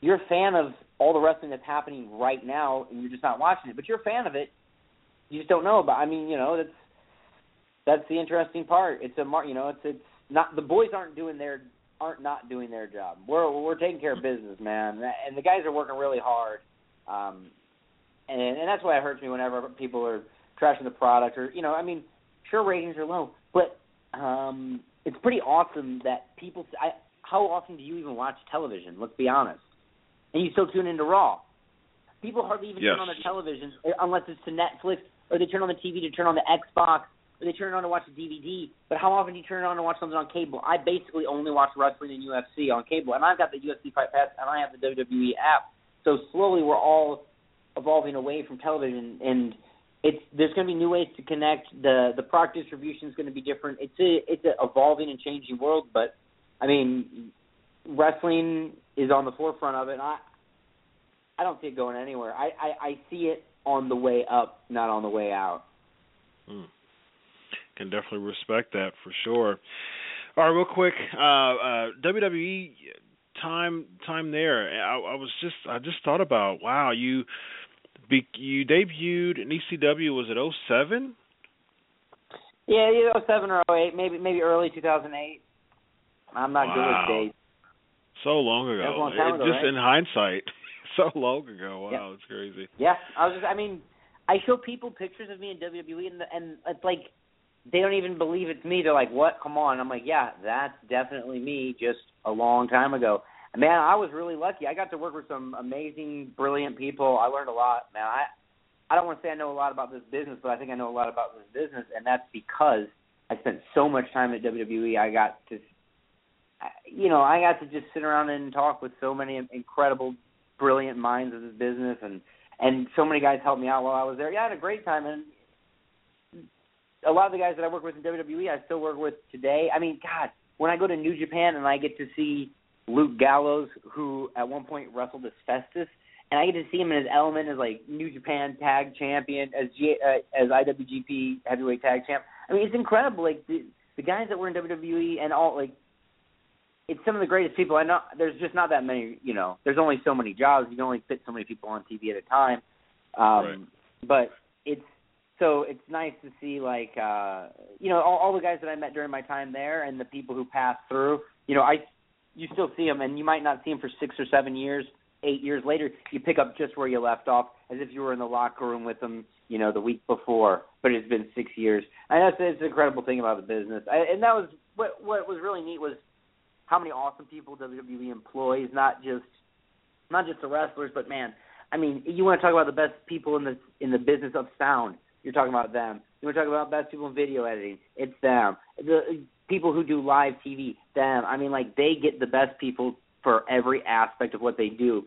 you're a fan of all the wrestling that's happening right now, and you're just not watching it. But you're a fan of it, you just don't know about. I mean, you know, that's that's the interesting part. It's a you know, it's it's not the boys aren't doing their aren't not doing their job. We're we're taking care of business, man, and the guys are working really hard. Um, and and that's why it hurts me whenever people are trashing the product or you know, I mean, sure ratings are low, but um, it's pretty awesome that people. I, how often do you even watch television? Let's be honest. And you still tune into Raw. People hardly even yes. turn on their television uh, unless it's to Netflix or they turn on the TV to turn on the Xbox or they turn it on to watch a DVD. But how often do you turn it on to watch something on cable? I basically only watch wrestling and UFC on cable, and I've got the UFC Fight Pass and I have the WWE app. So slowly we're all evolving away from television, and it's there's going to be new ways to connect. the The product distribution is going to be different. It's a it's an evolving and changing world, but I mean, wrestling is on the forefront of it. And I I don't see it going anywhere. I, I I see it on the way up, not on the way out. Hmm. Can definitely respect that for sure. All right, real quick, uh, uh, WWE time time there. I, I was just I just thought about wow you be, you debuted in ECW was it 07? Yeah, either 07 or 08, maybe maybe early 2008. I'm not wow. good with dates. So long ago. That was a long time ago, just right? in hindsight, so long ago. Wow, Yeah. it's crazy. Yeah, I was just I mean, I show people pictures of me in WWE and and it's like they don't even believe it's me. They're like, "What? Come on." I'm like, "Yeah, that's definitely me just a long time ago." Man, I was really lucky. I got to work with some amazing, brilliant people. I learned a lot, man. I I don't want to say I know a lot about this business, but I think I know a lot about this business, and that's because I spent so much time at WWE. I got to, you know, I got to just sit around and talk with so many incredible, brilliant minds of this business, and and so many guys helped me out while I was there. Yeah, I had a great time, and a lot of the guys that I work with in WWE, I still work with today. I mean, God, when I go to New Japan and I get to see Luke Gallows, who at one point wrestled as Festus, and I get to see him in his element as like New Japan Tag Champion, as G, uh, as IWGP Heavyweight Tag Champ. I mean, it's incredible. Like the the guys that were in WWE and all like. It's some of the greatest people. I know there's just not that many. You know, there's only so many jobs. You can only fit so many people on TV at a time. Um, Right. But it's so it's nice to see like uh you know all, all the guys that I met during my time there and the people who passed through. You know, I you still see them, and you might not see them for six or seven years. Eight years later, you pick up just where you left off, as if you were in the locker room with them, you know, the week before. But it's been six years, and that's it's an incredible thing about the business. I, and that was what what was really neat was how many awesome people WWE employs, not just not just the wrestlers, but man, I mean, you want to talk about the best people in the in the business of sound. You're talking about them. You want to talk about best people in video editing. It's them. The people who do live TV, them. I mean, like they get the best people for every aspect of what they do.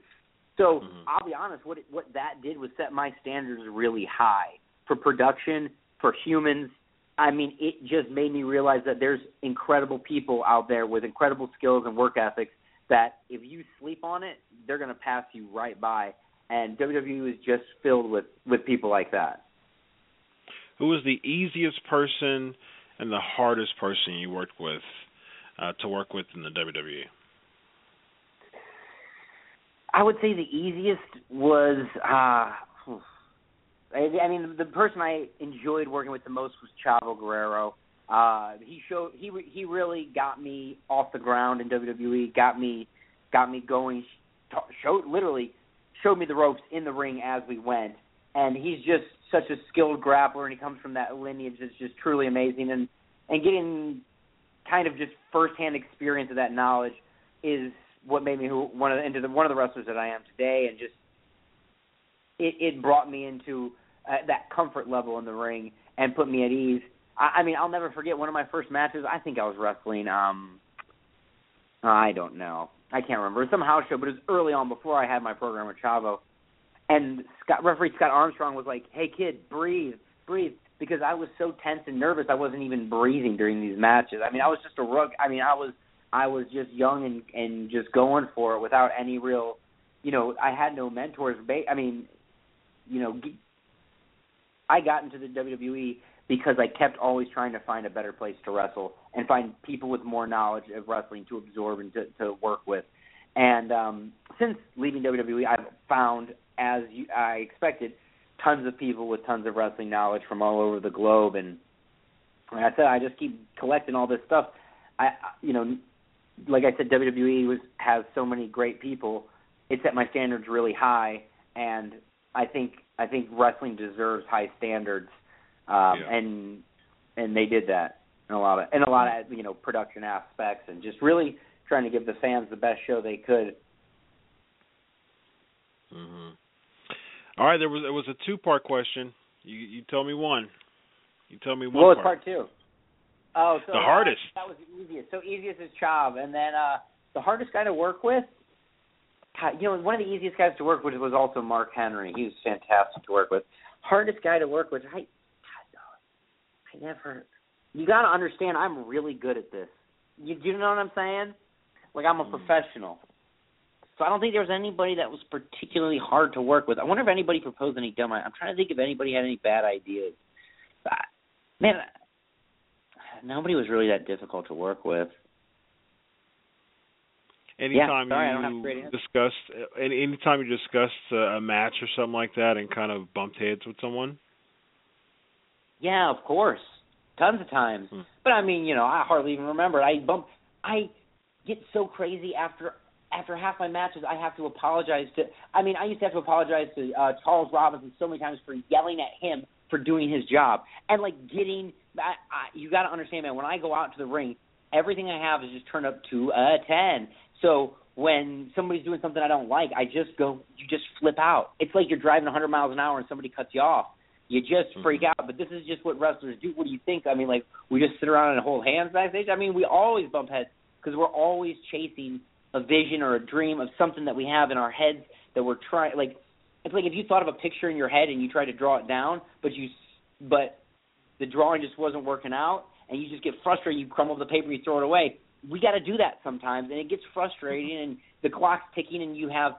So Mhm. I'll be honest. What it, what that did was set my standards really high for production, for humans. I mean, it just made me realize that there's incredible people out there with incredible skills and work ethics that if you sleep on it, they're going to pass you right by. And WWE is just filled with with people like that. Who was the easiest person and the hardest person you worked with uh, to work with in the? WWE? I would say the easiest was uh I, I mean the person I enjoyed working with the most was Chavo Guerrero. Uh he showed he he really got me off the ground in WWE, got me got me going showed literally showed me the ropes in the ring as we went. And he's just such a skilled grappler and he comes from that lineage that's just truly amazing and and getting kind of just firsthand experience of that knowledge is what made me who one of the, into the one of the wrestlers that I am today, and just it it brought me into uh, that comfort level in the ring and put me at ease. I, I mean, I'll never forget one of my first matches. I think I was wrestling. Um, I don't know. I can't remember. It was some house show, but it was early on before I had my program with Chavo. And Scott, referee Scott Armstrong was like, "Hey kid, breathe, breathe," because I was so tense and nervous. I wasn't even breathing during these matches. I mean, I was just a rug. I mean, I was I was just young and and just going for it without any real, you know, I had no mentors. I mean, you know, I got into the WWE because I kept always trying to find a better place to wrestle and find people with more knowledge of wrestling to absorb and to, to work with. And um, since leaving WWE, I've found, as you, I expected, tons of people with tons of wrestling knowledge from all over the globe. And like I said, I just keep collecting all this stuff. I, you know, like I said, WWE was has so many great people. It set my standards really high, and I think I think wrestling deserves high standards, um, Yeah. and and they did that in a lot of in a lot of you know production aspects, and just really trying to give the fans the best show they could. hmm All right, there was it was a two part question. You you tell me one. You tell me one. What was part. part two? Oh, so The hardest. That was the easiest. So easiest is Chav, and then uh the hardest guy to work with. You know, one of the easiest guys to work with was also Mark Henry. He was fantastic to work with. Hardest guy to work with. I, I never. You got to understand, I'm really good at this. You do you know what I'm saying? Like I'm a Mm. professional. So I don't think there was anybody that was particularly hard to work with. I wonder if anybody proposed any dumb. I'm trying to think if anybody had any bad ideas. I- Man, nobody was really that difficult to work with. Anytime sorry, don't have you discussed, any anytime you discussed uh, a match or something like that, and kind of bumped heads with someone. Yeah, of course, tons of times. Hmm. But I mean, you know, I hardly even remember. I bump. I get so crazy after after half my matches. I have to apologize to. I mean, I used to have to apologize to uh, Charles Robinson so many times for yelling at him for doing his job and like getting. I, I, you got to understand, man. When I go out to the ring, everything I have is just turned up to a ten. So when somebody's doing something I don't like, I just go. You just flip out. It's like you're driving 100 miles an hour and somebody cuts you off. You just mm-hmm. freak out. But this is just what wrestlers do. What do you think? I mean, like we just sit around and hold hands backstage. I mean, we always bump heads because we're always chasing a vision or a dream of something that we have in our heads that we're trying. Like it's like if you thought of a picture in your head and you tried to draw it down, but you but the drawing just wasn't working out, and you just get frustrated. You crumble the paper, you throw it away. We got to do that sometimes, and it gets frustrating. And the clock's ticking, and you have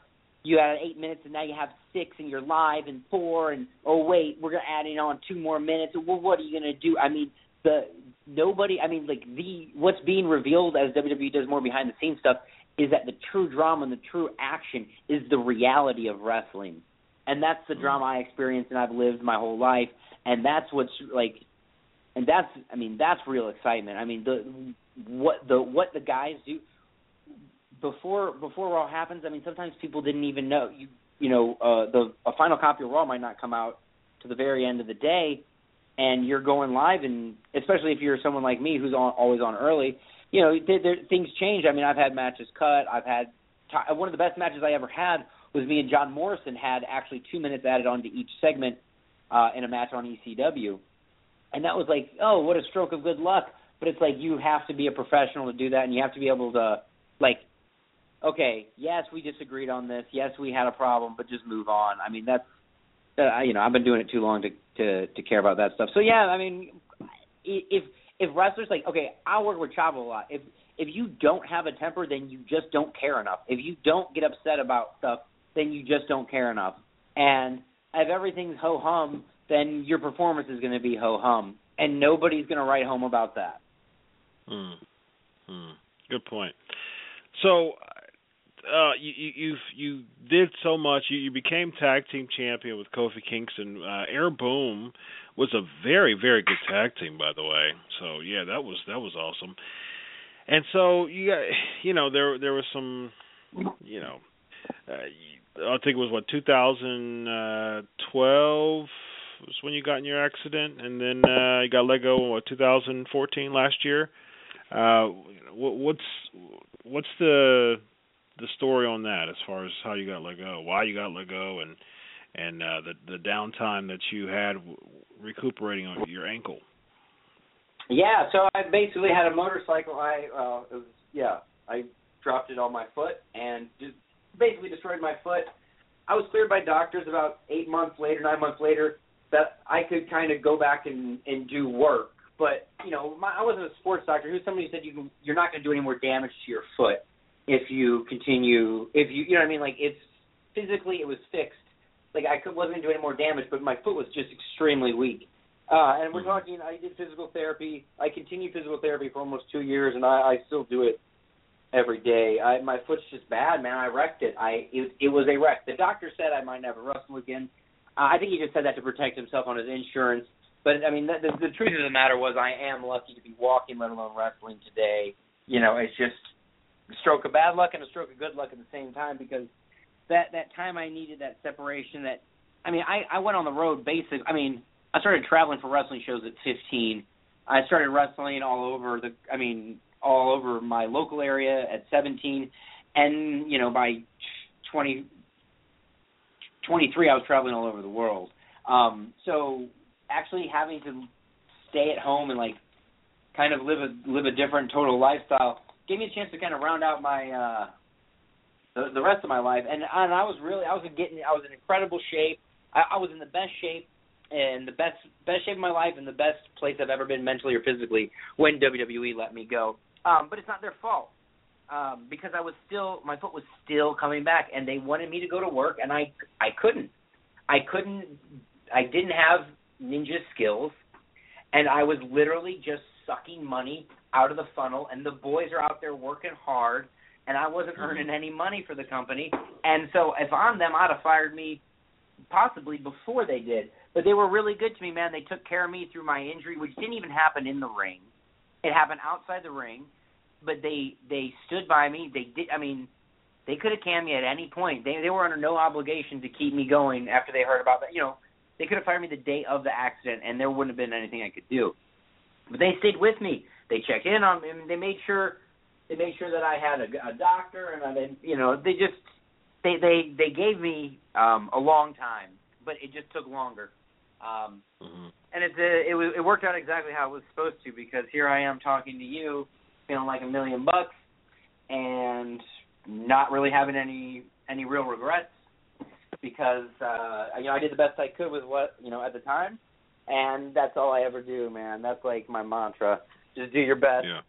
you had eight minutes, and now you have six, and you're live, and four, and oh wait, we're gonna add in on two more minutes. Well, what are you gonna do? I mean, the nobody. I mean, like the what's being revealed as WWE does more behind the scenes stuff is that the true drama and the true action is the reality of wrestling, and that's the mm-hmm. drama I experienced and I've lived my whole life, and that's what's like, and that's I mean that's real excitement. I mean the what the what the guys do before before Raw happens. I mean sometimes people didn't even know you you know uh, the a final copy of Raw might not come out to the very end of the day, and you're going live, and especially if you're someone like me who's on, always on early, you know, there, there, things change. I mean, I've had matches cut. I've had ti one of the best matches I ever had was me and John Morrison had actually two minutes added onto each segment uh, in a match on ECW, and that was like, oh, what a stroke of good luck. But it's like you have to be a professional to do that, and you have to be able to like okay, yes, we disagreed on this. Yes, we had a problem, but just move on. I mean, that's uh, you know, I've been doing it too long to to to care about that stuff. So yeah, I mean, if if wrestlers like okay, I work with Chavo a lot. If if you don't have a temper, then you just don't care enough. If you don't get upset about stuff, then you just don't care enough. And if everything's ho hum, then your performance is going to be ho hum, and nobody's going to write home about that. Hmm. Hmm. Good point. So, uh, you you you did so much. You, you became tag team champion with Kofi Kingston. Uh, Air Boom was a very very good tag team, by the way. So yeah, that was that was awesome. And so you got you know there there was some you know uh, I think it was what 2012 was when you got in your accident, and then uh, you got let go in what 2014 last year. Uh, what's what's the the story on that as far as how you got let go, why you got let go, and and uh, the the downtime that you had recuperating on your ankle. Yeah, so I basically had a motorcycle. I uh, was, yeah, I dropped it on my foot and just basically destroyed my foot. I was cleared by doctors about eight months later, nine months later, that I could kind of go back and and do work. But you know, my, I wasn't a sports doctor. Who's somebody who said you can, you're not going to do any more damage to your foot if you continue. If you, you know what I mean? Like it's physically, it was fixed. Like I could, wasn't going to do any more damage, but my foot was just extremely weak. Uh, and we're talking. I did physical therapy. I continued physical therapy for almost two years, and I, I still do it every day. I, my foot's just bad, man. I wrecked it. I it, it was a wreck. The doctor said I might never wrestle again. Uh, I think he just said that to protect himself on his insurance. But I mean, the, the, the truth of the matter was, I am lucky to be walking, let alone wrestling today. You know, it's just a stroke of bad luck and a stroke of good luck at the same time because that that time I needed that separation. That I mean, I I went on the road basic. I mean, I started traveling for wrestling shows at 15. I started wrestling all over the. I mean, all over my local area at 17, and you know by 20, 23, I was traveling all over the world. Um, so actually having to stay at home and like kind of live a live a different total lifestyle gave me a chance to kind of round out my uh the the rest of my life and and I was really I was getting I was in incredible shape. I, I was in the best shape and the best best shape of my life and the best place I've ever been mentally or physically when WWE let me go. Um but it's not their fault. Um because I was still my foot was still coming back and they wanted me to go to work and I I couldn't. I couldn't I didn't have ninja skills and I was literally just sucking money out of the funnel and the boys are out there working hard and I wasn't Mhm. earning any money for the company. And so if I'm them I'd have fired me possibly before they did. But they were really good to me man. They took care of me through my injury which didn't even happen in the ring. It happened outside the ring but they they stood by me. They did I mean they could have canned me at any point. They they were under no obligation to keep me going after they heard about that. You know they could have fired me the day of the accident, and there wouldn't have been anything I could do. But they stayed with me. They checked in on me. They made sure they made sure that I had a, a doctor, and I, they, you know, they just they they they gave me um, a long time, but it just took longer. Um, hmm and it's a, it it worked out exactly how it was supposed to because here I am talking to you, feeling like a million bucks, and not really having any any real regrets because uh you know I did the best I could with what you know at the time, and that's all I ever do, man. That's like my mantra. Just do your best. Yeah.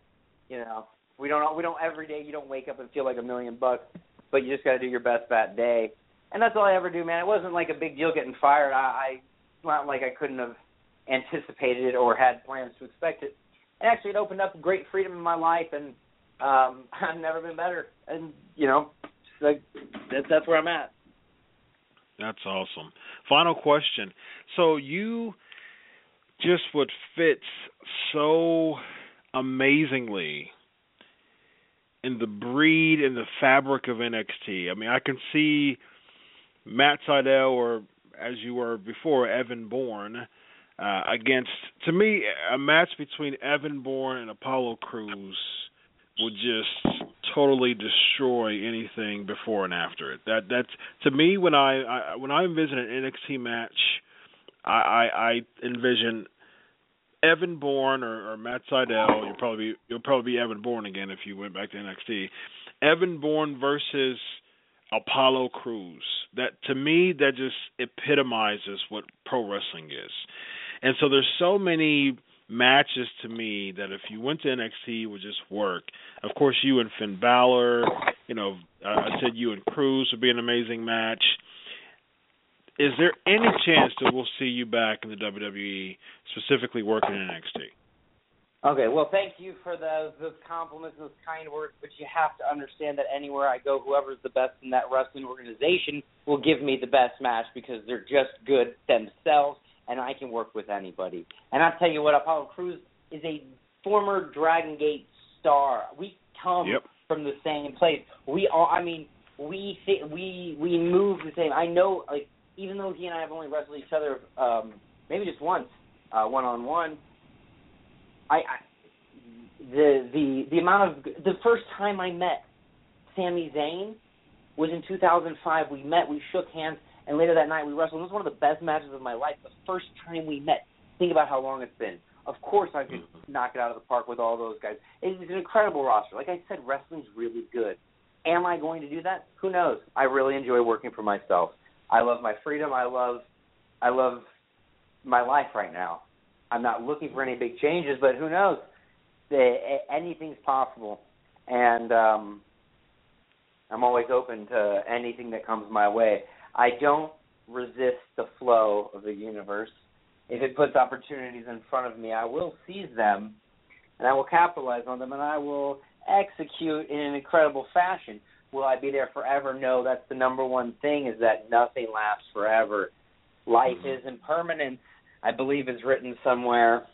You know, we don't we don't every day. You don't wake up and feel like a million bucks, but you just got to do your best that day. And that's all I ever do, man. It wasn't like a big deal getting fired. I, I it's not like I couldn't have anticipated it or had plans to expect it. And actually, it opened up great freedom in my life, and um I've never been better. And you know, like that's that's where I'm at. That's awesome. Final question. So you just what fits so amazingly in the breed and the fabric of NXT. I mean, I can see Matt Sydal or as you were before, Evan Bourne, uh, against to me a match between Evan Bourne and Apollo Crews would just totally destroy anything before and after it. That that's to me when I, I when I envision an NXT match, I I, I envision Evan Bourne or, or Matt Sydal. You'll probably be, you'll probably be Evan Bourne again if you went back to NXT. Evan Bourne versus Apollo Crews. That to me that just epitomizes what pro wrestling is. And so there's so many matches to me that if you went to NXT would just work. Of course, you and Finn Balor, you know, I said you and Crews would be an amazing match. Is there any chance that we'll see you back in the WWE, specifically working in NXT? Okay, well, thank you for those those compliments and those kind words. But you have to understand that anywhere I go, whoever's the best in that wrestling organization will give me the best match because they're just good themselves, and I can work with anybody. And I'll tell you what, Apollo Crews is a former Dragon Gate star. We come Yep. from the same place. We all, I mean, we thi- we we move the same. I know, like, even though he and I have only wrestled each other, um, maybe just once, one on one. I, I the the the amount of the first time I met Sami Zayn was in 2005. We met, we shook hands, and later that night we wrestled. It was one of the best matches of my life. The first time we met. Think about how long it's been. Of course, I could knock it out of the park with all those guys. It's an incredible roster. Like I said, wrestling's really good. Am I going to do that? Who knows? I really enjoy working for myself. I love my freedom. I love, I love my life right now. I'm not looking for any big changes, but who knows? The, anything's possible, and um, I'm always open to anything that comes my way. I don't resist the flow of the universe. If it puts opportunities in front of me, I will seize them, and I will capitalize on them, and I will execute in an incredible fashion. Will I be there forever? No, that's the number one thing is that nothing lasts forever. Life mm-hmm. is impermanence, I believe is written somewhere.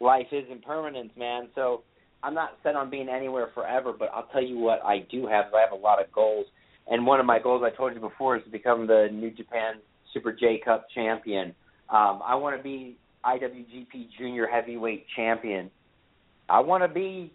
Life is impermanence, man. So I'm not set on being anywhere forever, but I'll tell you what I do have. I have a lot of goals. And one of my goals I told you before is to become the New Japan Super J Cup champion. Um, I want to be IWGP Junior Heavyweight champion. I want to be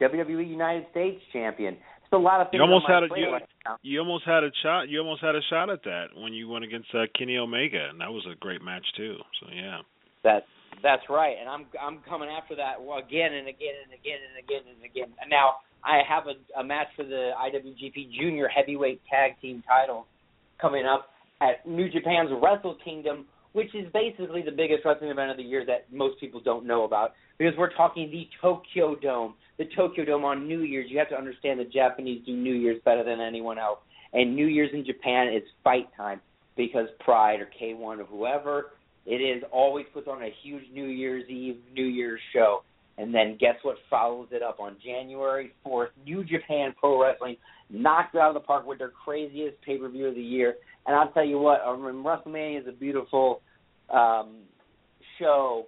WWE United States champion. It's a lot of things. You almost had a you, right you, almost had a shot. You almost had a shot at that when you went against uh, Kenny Omega, and that was a great match too. So yeah. That that's right, and I'm I'm coming after that again and again and again and again and again. And now I have a, a match for the IWGP Junior Heavyweight Tag Team title coming up at New Japan's Wrestle Kingdom, which is basically the biggest wrestling event of the year that most people don't know about because we're talking the Tokyo Dome. The Tokyo Dome on New Year's. You have to understand the Japanese do New Year's better than anyone else. And New Year's in Japan is fight time because Pride or K1 or whoever it is always puts on a huge New Year's Eve, New Year's show. And then guess what follows it up on January 4th? New Japan Pro Wrestling knocked it out of the park with their craziest pay per view of the year. And I'll tell you what, I mean, WrestleMania is a beautiful um, show,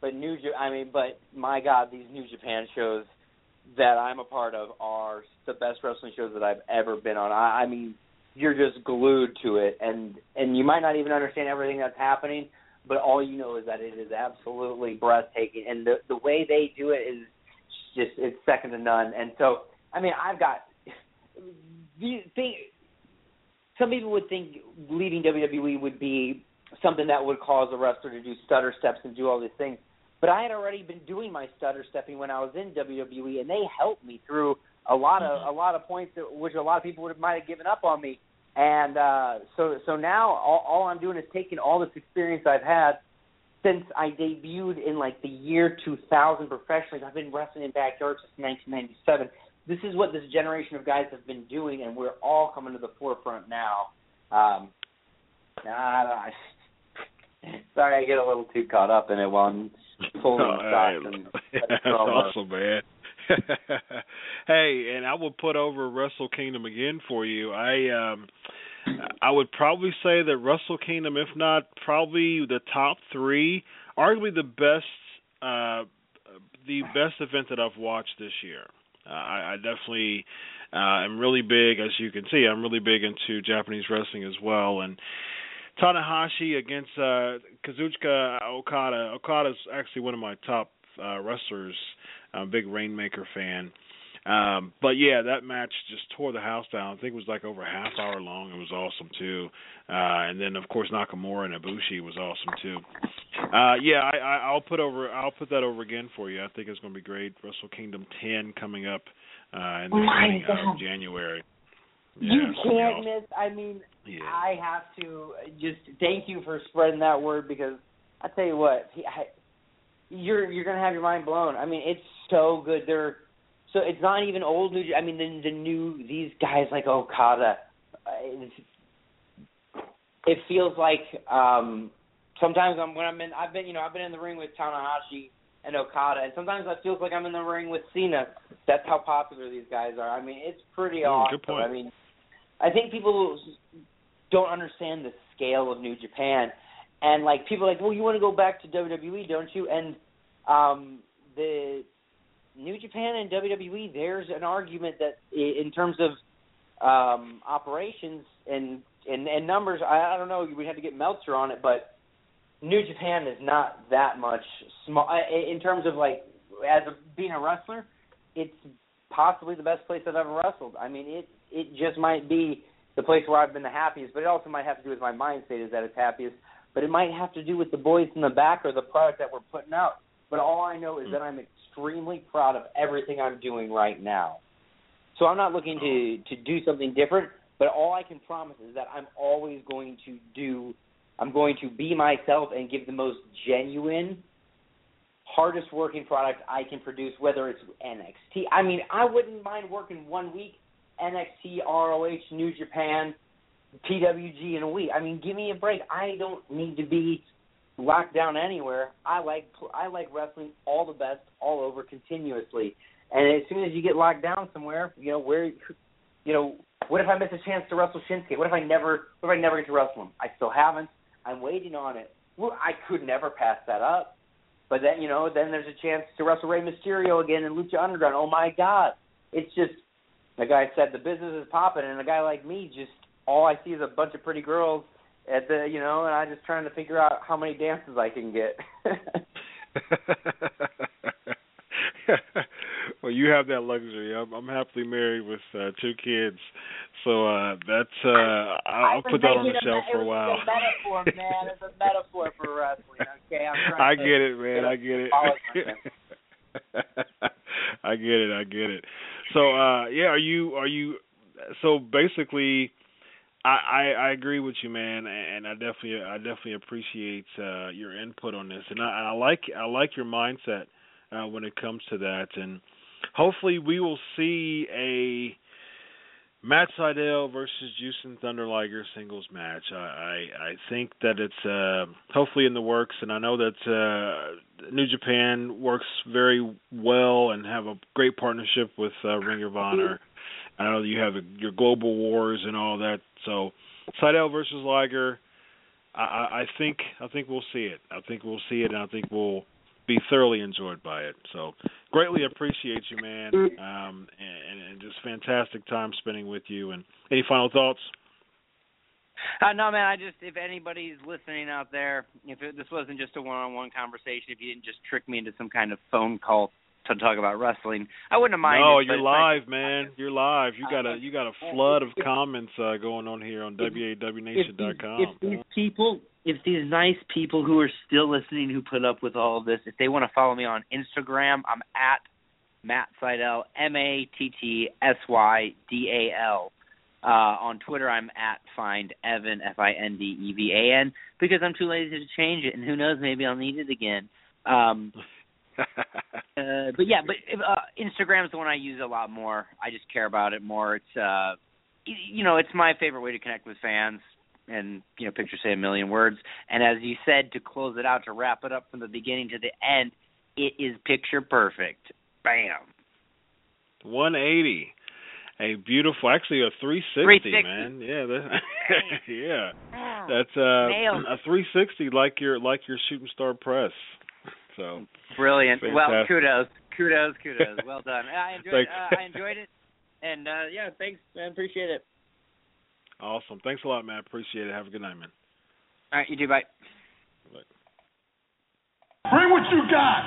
but New I mean, but my God, these New Japan shows that I'm a part of are the best wrestling shows that I've ever been on. I, I mean, you're just glued to it, and and you might not even understand everything that's happening, but all you know is that it is absolutely breathtaking, and the the way they do it is just it's second to none. And so, I mean, I've got these things. Some people would think leaving WWE would be something that would cause a wrestler to do stutter steps and do all these things. But I had already been doing my stutter stepping when I was in WWE, and they helped me through a lot of mm-hmm. a lot of points that, which a lot of people would have might have given up on me. And uh, so so now all, all I'm doing is taking all this experience I've had since I debuted in like the year 2000 professionally. I've been wrestling in backyards since 1997. This is what this generation of guys have been doing, and we're all coming to the forefront now. Um, I, sorry, I get a little too caught up in it while I'm pulling oh, stocks. And That's awesome, man. hey, and I will put over Wrestle Kingdom again for you. I um I would probably say that Wrestle Kingdom, if not probably the top three, arguably the best uh the best event that I've watched this year. Uh, I, I definitely uh, am really big, as you can see, I'm really big into Japanese wrestling as well, and Tanahashi against uh, Kazuchika Okada. Okada's actually one of my top uh, wrestlers. I'm a big Rainmaker fan. Um, but yeah, that match just tore the house down. I think it was like over a half hour long. It was awesome too. Uh, and then of course Nakamura and Ibushi was awesome too. Uh, yeah, I, I, I'll put over. I'll put that over again for you. I think it's going to be great. Wrestle Kingdom 10 coming up uh, in the oh beginning of January. Yeah, you can't miss. I mean, yeah. I have to just thank you for spreading that word because I tell you what, I, you're you're gonna have your mind blown. I mean, it's so good. They're so it's not even old new. I mean, the the new these guys like Okada. It feels like um sometimes I'm when I'm in. I've been you know I've been in the ring with Tanahashi and Okada, and sometimes it feels like I'm in the ring with Cena. That's how popular these guys are. I mean, it's pretty mm, awesome. Good point. I mean, I think people don't understand the scale of New Japan, and like people are like, well, you want to go back to WWE, don't you? And um, the New Japan and WWE, there's an argument that in terms of um, operations and, and and numbers, I, I don't know. We had to get Meltzer on it, but New Japan is not that much small in terms of like as a, being a wrestler. It's possibly the best place I've ever wrestled. I mean, it it just might be the place where I've been the happiest, but it also might have to do with my mind state is that it's happiest. But it might have to do with the boys in the back or the product that we're putting out. But all I know is that I'm extremely proud of everything I'm doing right now. So I'm not looking to oh. to do something different, but all I can promise is that I'm always going to do I'm going to be myself and give the most genuine hardest working product I can produce whether it's NXT. I mean, I wouldn't mind working one week NXT, ROH, New Japan, PWG in a week. I mean, give me a break. I don't need to be locked down anywhere. I like I like wrestling all the best, all over, continuously. And as soon as you get locked down somewhere, you know where, you know, what if I miss a chance to wrestle Shinsuke? What if I never, what if I never get to wrestle him? I still haven't. I'm waiting on it. Well, I could never pass that up. But then, you know, then there's a chance to wrestle Rey Mysterio again in Lucha Underground. Oh my God! It's just, the guy said the business is popping, and a guy like me just all I see is a bunch of pretty girls at the you know, and I'm just trying to figure out how many dances I can get. well, you have that luxury. I'm, I'm happily married with uh, two kids, so uh that's uh I'll put that on the shelf for a while. It's a metaphor, man. It's a metaphor for wrestling. Okay, I'm I get it, man. I get it. I get it. I get it. So, uh yeah, are you are you so basically I, I I agree with you, man, and I definitely I definitely appreciate uh your input on this, and I, I like I like your mindset uh when it comes to that, and hopefully we will see a Matt Sydal versus Jushin Thunder Liger singles match. I, I I think that it's uh hopefully in the works and I know that uh New Japan works very well and have a great partnership with uh Ring of Honor. I know you have your global wars and all that. So Sydal versus Liger I, I think I think we'll see it. I think we'll see it and I think we'll be thoroughly enjoyed by it. So greatly appreciate you, man, um, and, and just fantastic time spending with you. And any final thoughts? Uh, no, man. I just if anybody's listening out there, if it, this wasn't just a one-on-one conversation, if you didn't just trick me into some kind of phone call to talk about wrestling, I wouldn't have minded. No, you're live, man. You're live. You got a you got a flood of comments uh, going on here on WAWNation.com. If, if these people if these nice people who are still listening who put up with all of this, if they want to follow me on Instagram, I'm at Matt Sydal, M A T T S Y D A L. Uh, on Twitter, I'm at Find Evan F I N D E V A N because I'm too lazy to change it, and who knows, maybe I'll need it again. Um, uh, but yeah, but uh, Instagram is the one I use a lot more. I just care about it more. It's uh, you know, it's my favorite way to connect with fans and you know pictures say a million words. And as you said to close it out to wrap it up from the beginning to the end it is picture perfect. Bam. 180 a beautiful actually a 360, 360. man. Yeah that, yeah. That's uh a 360 like your like your shooting star press so brilliant fantastic. well kudos kudos kudos well done i enjoyed uh, i enjoyed it and uh yeah thanks man appreciate it Awesome. Thanks a lot, man. Appreciate it. Have a good night, man. All right, you do. Bye. Bye. Bring what you got.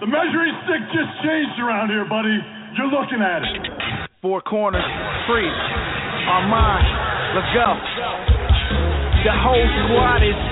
The measuring stick just changed around here, buddy. You're looking at it. Four corners, free. Armand, let's go. The whole squad is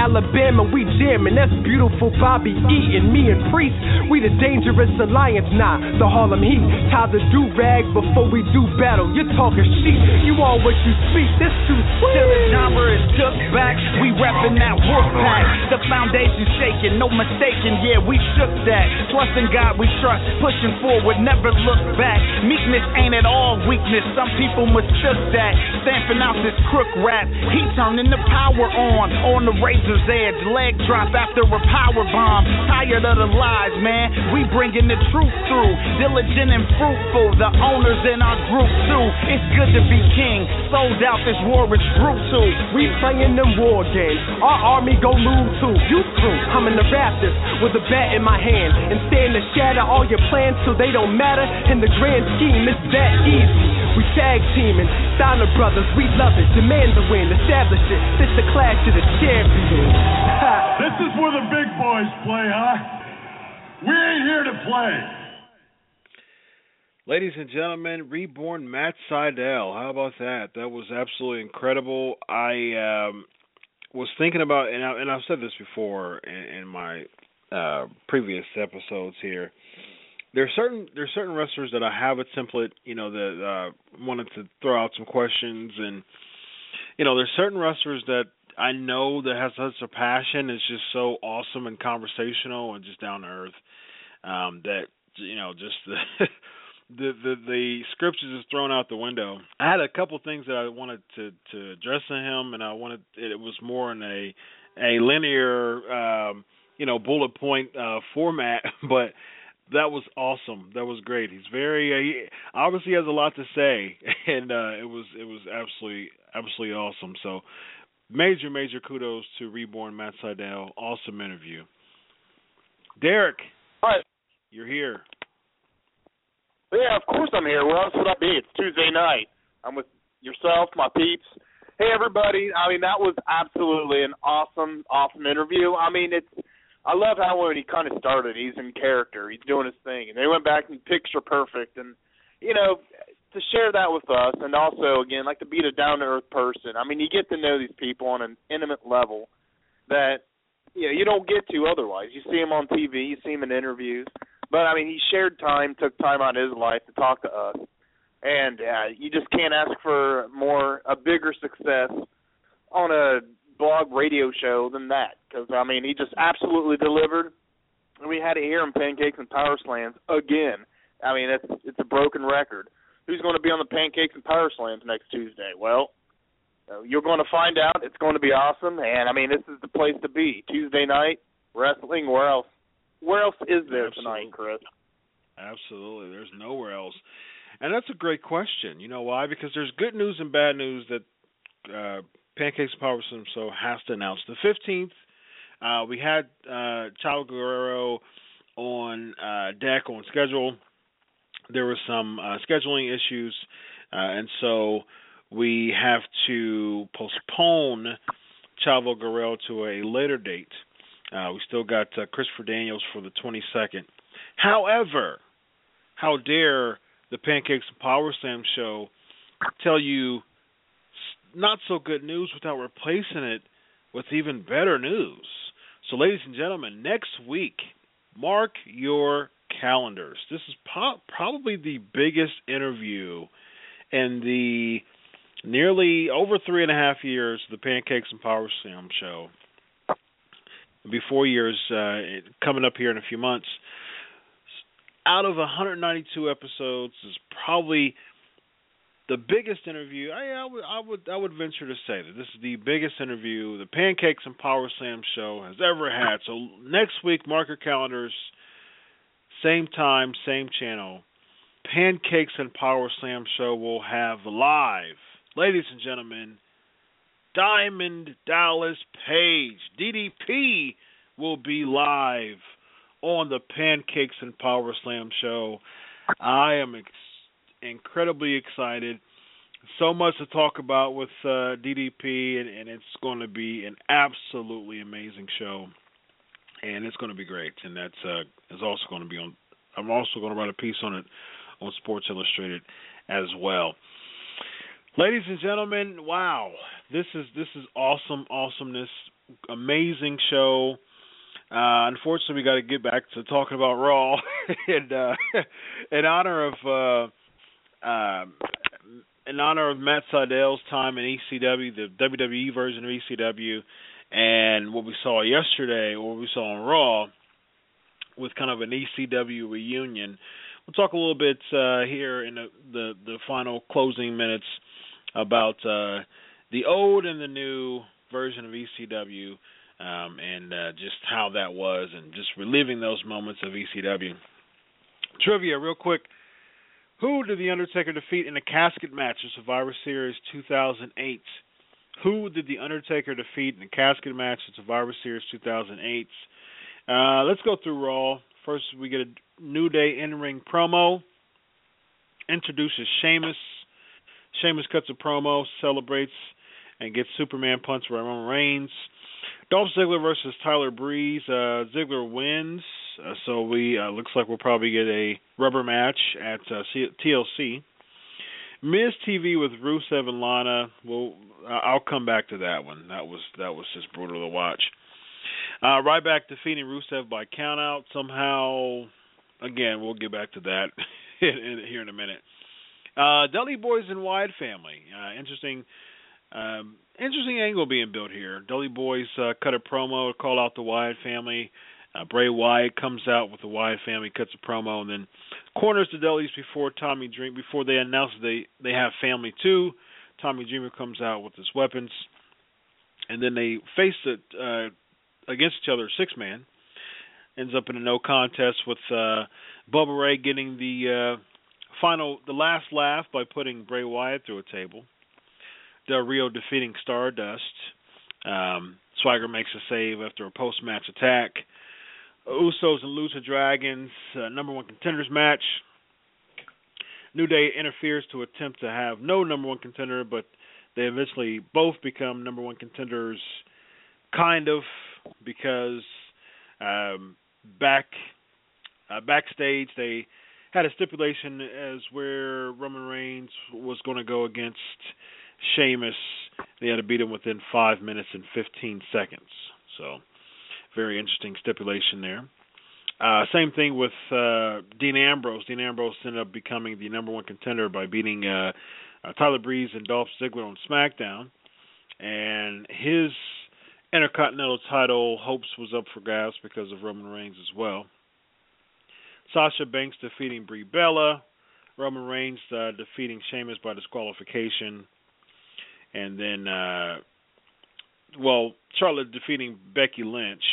Alabama, we jamming. That's beautiful. Bobby Eaton, me and Priest. We the dangerous alliance. Nah, the Harlem Heat. Tie the do rag before we do battle. You're talking shit. You all what you speak. This too Till the genre is took back. We reppin' that wolf pack. The foundation shaking, no mistaking. Yeah, we shook that. Trust in God we trust. Pushing forward, never look back. Meekness ain't at all weakness. Some people mistook that. Stamping out this crook rap. He turning the power on, on the razor's edge. Leg drop after a power bomb. Tired of the lies, man. We bringing the truth through. Diligent and fruitful. The owners in our group too. It's good to be king. Sold out. This war is brutal. We playing them war games. Our army go move too. You through. I'm in the Raptors with a bat in my hand and stand to shatter all your plans so they don't matter. In the grand scheme, it's that easy. We tag teaming, Steiner brothers, we love it. Demand the win, establish it. This the clash of the champions. this is where the big boys play, huh? We ain't here to play. Ladies and gentlemen, reborn Matt Sydal. How about that? That was absolutely incredible. I um, was thinking about, and, I, and I've said this before in, in my uh, previous episodes here. There's certain there are certain wrestlers that I have a template, you know, that uh wanted to throw out some questions and you know, there's certain wrestlers that I know that has such a passion, it's just so awesome and conversational and just down to earth. Um that you know, just the the the the scripts is thrown out the window. I had a couple things that I wanted to to address to him, and I wanted it was more in a a linear, um, you know, bullet point uh, format, but that was awesome. That was great. He's very uh, he obviously has a lot to say, and uh, it was it was absolutely absolutely awesome. So major major kudos to Reborn Matt Sydal. Awesome interview. Derek, Hi. you're here. Yeah, of course I'm here. Where else would I be? It's Tuesday night. I'm with yourself, my peeps. Hey everybody. I mean that was absolutely an awesome, awesome interview. I mean it's I love how when he kind of started, he's in character, he's doing his thing, and they went back and picture perfect, and you know, to share that with us, and also again, like to be a down to earth person. I mean, you get to know these people on an intimate level that you know you don't get to otherwise. You see him on TV, you see him in interviews, but I mean, he shared time, took time out of his life to talk to us, and uh, you just can't ask for more a bigger success on a blog radio show than that because I mean he just absolutely delivered. And we had to hear him pancakes and power slams again. I mean it's it's a broken record. Who's going to be on the pancakes and power slams next Tuesday? Well, uh, you're going to find out. It's going to be awesome, and I mean this is the place to be. Tuesday night wrestling. Where else? Where else is there Absolutely. tonight, Chris? Absolutely. There's nowhere else. And that's a great question. You know why? Because there's good news and bad news that uh, Pancakes Power Slam Show has to announce. The 15th, uh, we had uh, Chavo Guerrero on uh, deck on schedule. There were some uh, scheduling issues, uh, and so we have to postpone Chavo Guerrero to a later date. Uh, we still got uh, Christopher Daniels for the 22nd. However, how dare the Pancakes and Power Slam show tell you not so good news without replacing it with even better news. So, ladies and gentlemen, next week, mark your calendars. This is po- probably the biggest interview in the nearly over three and a half years of the Pancakes and Power Slam show. It'll be four years uh, coming up here in a few months. Out of 192 episodes, is probably the biggest interview. I, I would, I would, I would venture to say that this is the biggest interview the Pancakes and Power Slam show has ever had. So next week, mark your calendars. Same time, same channel. Pancakes and Power Slam show will have live, ladies and gentlemen. Diamond Dallas Page, DDP, will be live on the Pancakes and Power Slam show. I am ex- incredibly excited. So much to talk about with uh, DDP, and, and it's going to be an absolutely amazing show, and it's going to be great. And that's uh, is also going to be on. I'm also going to write a piece on it on Sports Illustrated as well. Ladies and gentlemen, wow, this is this is awesome, awesomeness, amazing show. Uh, unfortunately, we got to get back to talking about Raw, and uh, in honor of uh, in honor of Matt Sydal's time in ECW, the WWE version of ECW, and what we saw yesterday, or what we saw on Raw, with kind of an ECW reunion. We'll talk a little bit uh, here in the, the the final closing minutes about uh, the old and the new version of ECW um, and uh, just how that was and just reliving those moments of ECW. Trivia, real quick. Who did The Undertaker defeat in a casket match of Survivor Series 2008? Who did The Undertaker defeat in a casket match of Survivor Series 2008? Uh, let's go through Raw. First, we get a New Day in ring promo. Introduces Sheamus. Sheamus cuts a promo, celebrates, and gets Superman punched by Roman Reigns. Dolph Ziggler versus Tyler Breeze. Uh, Ziggler wins, uh, so we uh, looks like we'll probably get a rubber match at uh, C- TLC. Miz TV with Rusev and Lana. Well, I'll come back to that one. That was that was just brutal to watch. Uh, Ryback defeating Rusev by countout. Somehow again, we'll get back to that in, in, here in a minute. Uh, Dudley Boys and Wyatt family. Uh, interesting, um, interesting angle being built here. Dudley Boys uh, cut a promo to call out the Wyatt family. Uh, Bray Wyatt comes out with the Wyatt family, cuts a promo, and then corners the Dudleys before Tommy Dream before they announce they they have family too. Tommy Dreamer comes out with his weapons, and then they face it uh, against each other, six man. Ends up in a no contest with uh, Bubba Ray getting the uh, final, the last laugh by putting Bray Wyatt through a table. Del Rio defeating Stardust. Um, Swagger makes a save after a post match attack. Usos and Lucha Dragons, uh, number one contenders match. New Day interferes to attempt to have no number one contender, but they eventually both become number one contenders, kind of, because um, back uh, backstage they had a stipulation as where Roman Reigns was going to go against Sheamus. They had to beat him within five minutes and 15 seconds. So, very interesting stipulation there. Uh, same thing with uh, Dean Ambrose. Dean Ambrose ended up becoming the number one contender by beating uh, uh, Tyler Breeze and Dolph Ziggler on SmackDown, and his Intercontinental title hopes was up for grabs because of Roman Reigns as well. Sasha Banks defeating Brie Bella, Roman Reigns uh, defeating Sheamus by disqualification, and then, uh, well, Charlotte defeating Becky Lynch,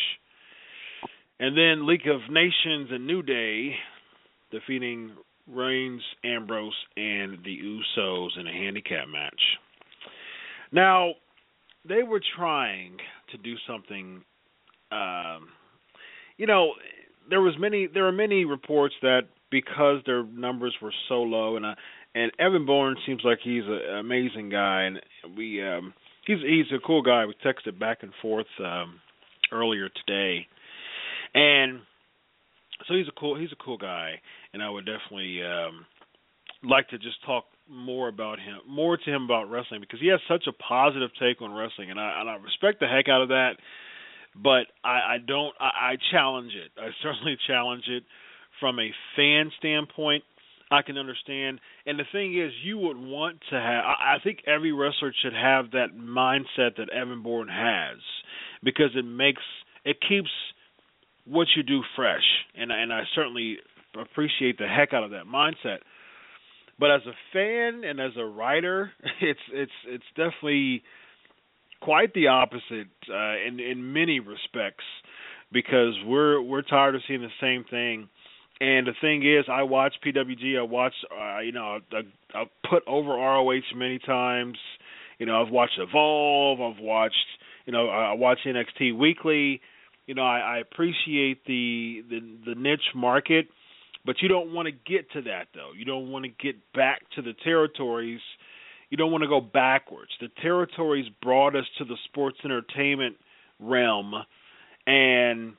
and then League of Nations and New Day defeating Reigns, Ambrose, and the Usos in a handicap match. Now, they were trying to do something. Um, you know, there was many. There are many reports that because their numbers were so low, and uh, and Evan Bourne seems like he's an amazing guy, and we um, he's he's a cool guy. We texted back and forth um, earlier today, and so he's a cool he's a cool guy, and I would definitely um, like to just talk more about him, more to him about wrestling because he has such a positive take on wrestling, and I and I respect the heck out of that. But I, I don't. I, I challenge it. I certainly challenge it from a fan standpoint. I can understand, and the thing is, you would want to have. I, think every wrestler should have that mindset that Evan Bourne has, because it makes it keeps what you do fresh, and and I certainly appreciate the heck out of that mindset. But as a fan and as a writer, it's it's it's definitely quite the opposite uh, in in many respects because we're we're tired of seeing the same thing. And the thing is, I watch PWG. I watch, uh, you know, I, I put over ROH many times. You know, I've watched Evolve. I've watched, you know, I watch NXT weekly. You know, I, I appreciate the the the niche market but you don't want to get to that though. You don't want to get back to the territories. You don't want to go backwards. The territories brought us to the sports entertainment realm and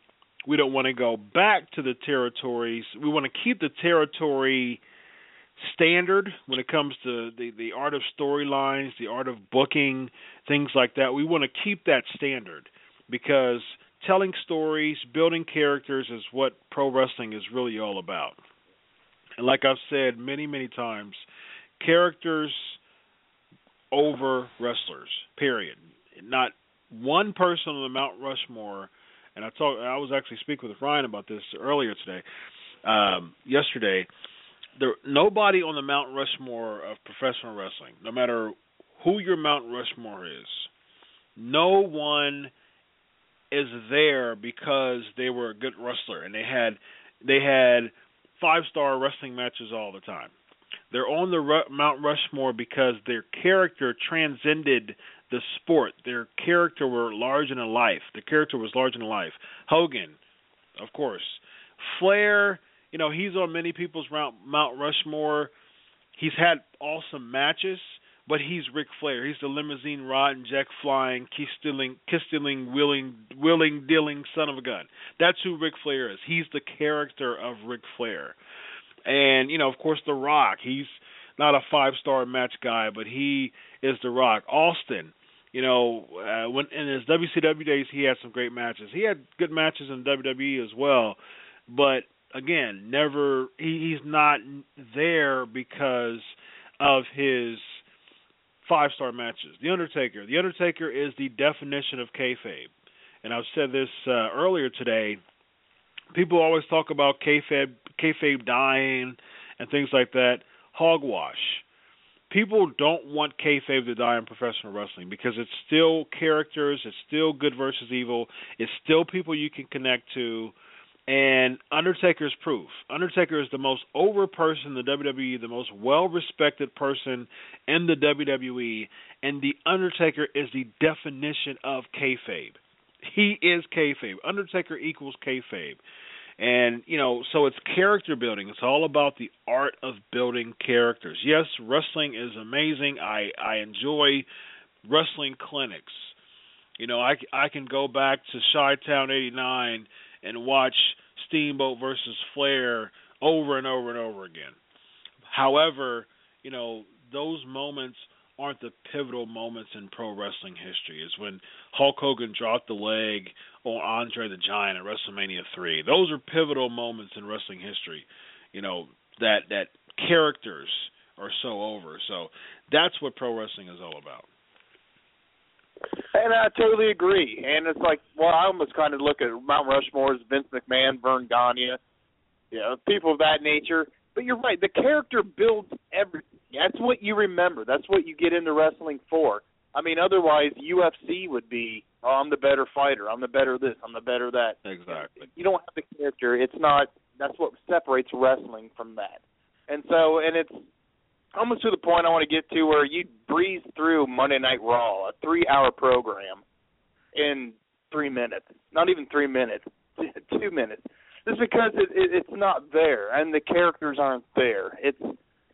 we don't want to go back to the territories. We want to keep the territory standard when it comes to the the art of storylines, the art of booking, things like that. We want to keep that standard because telling stories, building characters is what pro wrestling is really all about. And like I've said many, many times, characters over wrestlers. Period. Not one person on the Mount Rushmore. And I talked. I was actually speaking with Ryan about this earlier today, um, yesterday. There, nobody on the Mount Rushmore of professional wrestling, no matter who your Mount Rushmore is, no one is there because they were a good wrestler and they had they had five star wrestling matches all the time. They're on the Mount Rushmore because their character transcended the sport. Their character were larger than life. The character was larger than life. Hogan, of course. Flair, you know, he's on many people's Mount Rushmore. He's had awesome matches but he's Ric Flair. He's the limousine riding, jack flying, kiss stealing, kiss stealing, willing, willing, dealing son of a gun. That's who Ric Flair is. He's the character of Ric Flair, and you know, of course, The Rock. He's not a five star match guy, but he is The Rock. Austin. You know, uh, when in his WCW days, he had some great matches. He had good matches in WWE as well, but again, never he, he's not there because of his five star matches. The Undertaker. The Undertaker is the definition of kayfabe, and I've said this uh, earlier today. People always talk about kayfabe, kayfabe dying, and things like that. Hogwash. People don't want kayfabe to die in professional wrestling because it's still characters, it's still good versus evil, it's still people you can connect to and Undertaker's proof. Undertaker is the most over person in the WWE, the most well respected person in the WWE, and the Undertaker is the definition of kayfabe. He is kayfabe. Undertaker equals kayfabe. And, you know, so it's character building. It's all about the art of building characters. Yes, wrestling is amazing. I I enjoy wrestling clinics. You know, I I can go back to Chi Town 89 and watch Steamboat versus Flair over and over and over again. However, you know, those moments aren't the pivotal moments in pro wrestling history. Is when Hulk Hogan dropped the leg on Andre the Giant at WrestleMania 3. Those are pivotal moments in wrestling history. You know, that that characters are so over. So that's what pro wrestling is all about. And I totally agree. And it's like, well, I almost kind of look at Mount Rushmore as Vince McMahon, Verne Gagne, you know, people of that nature. But you're right. The character builds everything. That's what you remember. That's what you get into wrestling for. I mean, otherwise, UFC would be, oh, I'm the better fighter. I'm the better this. I'm the better that. Exactly. You don't have the character. It's not. That's what separates wrestling from that. And so, and it's almost to the point I want to get to where you breeze through Monday Night Raw, a three-hour program, in three minutes. Not even three minutes, two minutes. Just because it, it, it's not there and the characters aren't there. It's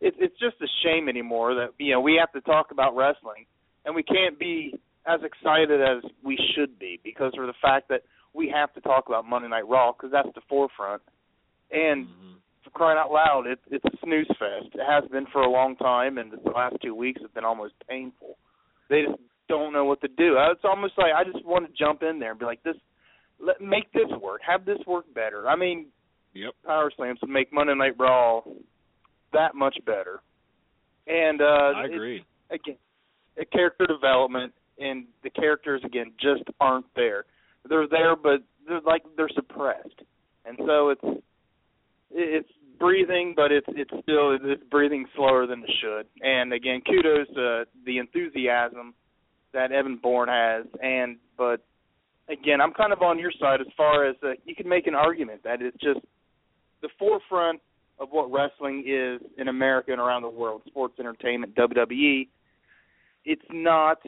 it's it's just a shame anymore that you know we have to talk about wrestling and we can't be as excited as we should be because of the fact that we have to talk about Monday Night Raw because that's the forefront. And mm-hmm crying out loud, it, it's a snooze fest. It has been for a long time, and the last two weeks have been almost painful. They just don't know what to do. It's almost like I just want to jump in there and be like, "This, let make this work. Have this work better." I mean, yep. Power Slams would make Monday Night Raw that much better. And uh I agree. Again, a character development and the characters again just aren't there. They're there, but they're like they're suppressed, and so it's it's breathing, but it's it's still it's breathing slower than it should. And again, kudos to the enthusiasm that Evan Bourne has. And but again, I'm kind of on your side as far as uh, you can make an argument that it's just the forefront of what wrestling is in America and around the world, sports entertainment, WWE. It's not.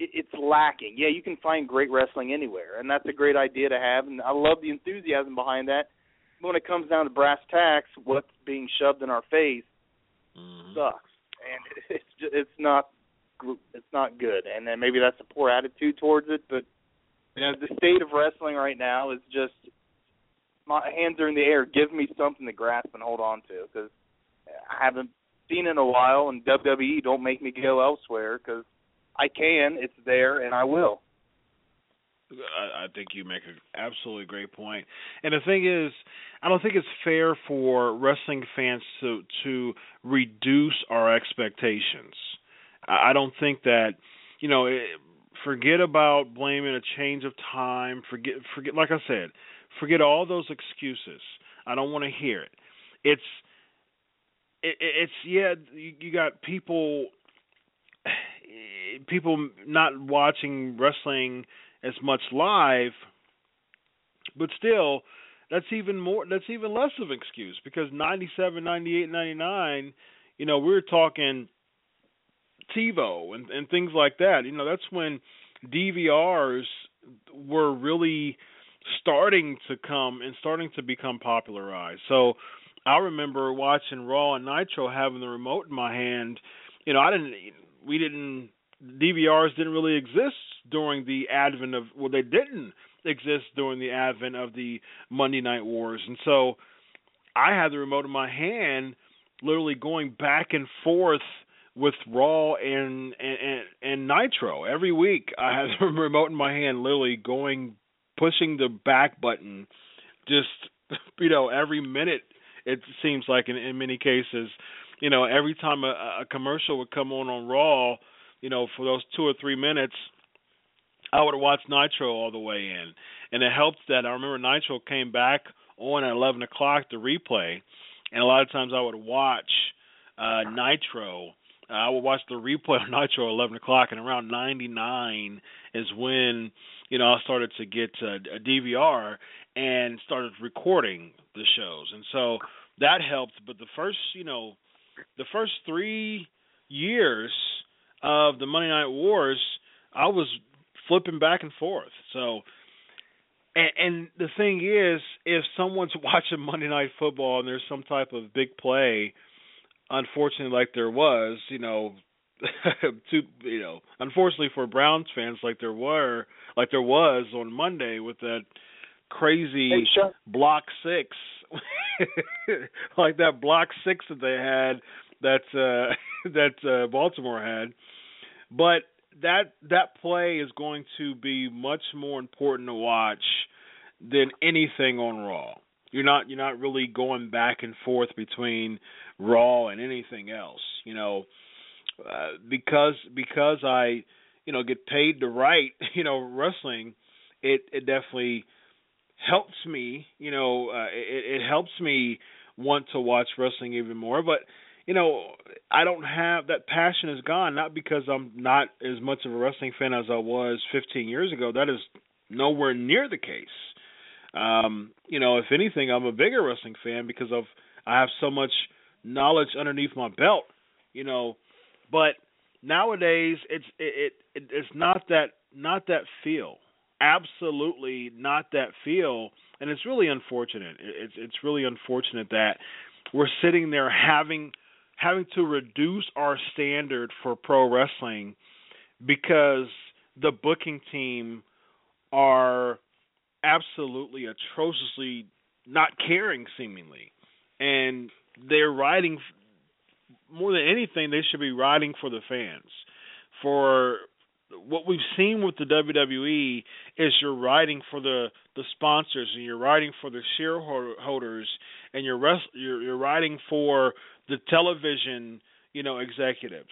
It's lacking. Yeah, you can find great wrestling anywhere, and that's a great idea to have. And I love the enthusiasm behind that when it comes down to brass tacks, what's being shoved in our face mm-hmm. sucks, and it's just, it's not it's not good. And then maybe that's a poor attitude towards it, but you know the state of wrestling right now is just my hands are in the air. Give me something to grasp and hold on to because I haven't seen in a while, and WWE don't make me go elsewhere because I can. It's there, and I will. I, think you make an absolutely great point. And the thing is, I don't think it's fair for wrestling fans to to reduce our expectations. I, don't think that you know. It, forget about blaming a change of time. Forget forget like I said, forget all those excuses. I don't want to hear it. It's it, it's yeah. You, you got people eh, people not watching wrestling as much live, but still, that's even more. That's even less of an excuse because 97, 98, 99, you know, we we're talking TiVo and and things like that. You know, that's when DVRs were really starting to come and starting to become popularized. So I remember watching Raw and Nitro having the remote in my hand. You know, I didn't we didn't DVRs didn't really exist during the advent of well they didn't exist during the advent of the Monday Night Wars. And so I had the remote in my hand literally going back and forth with Raw and and and, and Nitro every week. I had the remote in my hand, literally going, pushing the back button, just you know, every minute it seems like in, in many cases, you know, every time a, a commercial would come on on Raw, you know, for those two or three minutes, I would watch Nitro all the way in, and it helped that I remember Nitro came back on at eleven o'clock to replay, and a lot of times I would watch uh Nitro. Uh, I would watch the replay on Nitro at eleven o'clock, and around ninety nine is when you know I started to get uh, a DVR and started recording the shows, and so that helped. But the first, you know, the first three years of the Monday Night Wars, I was flipping back and forth. So, and, and the thing is, if someone's watching Monday Night Football and there's some type of big play, unfortunately, like there was, you know, to you know, unfortunately for Browns fans, like there were, like there was on Monday with that crazy Hey, block six, like that block six that they had that uh that uh Baltimore had. But that that play is going to be much more important to watch than anything on Raw. You're not you're not really going back and forth between Raw and anything else. You know, uh, because because I you know get paid to write you know wrestling, it it definitely helps me. You know, uh, it, it helps me want to watch wrestling even more. But you know, I don't have that passion is gone. Not because I'm not as much of a wrestling fan as I was 15 years ago. That is nowhere near the case. Um, you know, if anything, I'm a bigger wrestling fan because of I have so much knowledge underneath my belt. You know, but nowadays it's it, it it's not that not that feel. Absolutely not that feel, and it's really unfortunate. It's it's really unfortunate that we're sitting there having having to reduce our standard for pro wrestling because the booking team are absolutely atrociously not caring seemingly. And they're riding more than anything they should be riding for the fans for what we've seen with the WWE is you're riding for the the sponsors and you're riding for the shareholders and you're rest, you're you're riding for the television, you know, executives.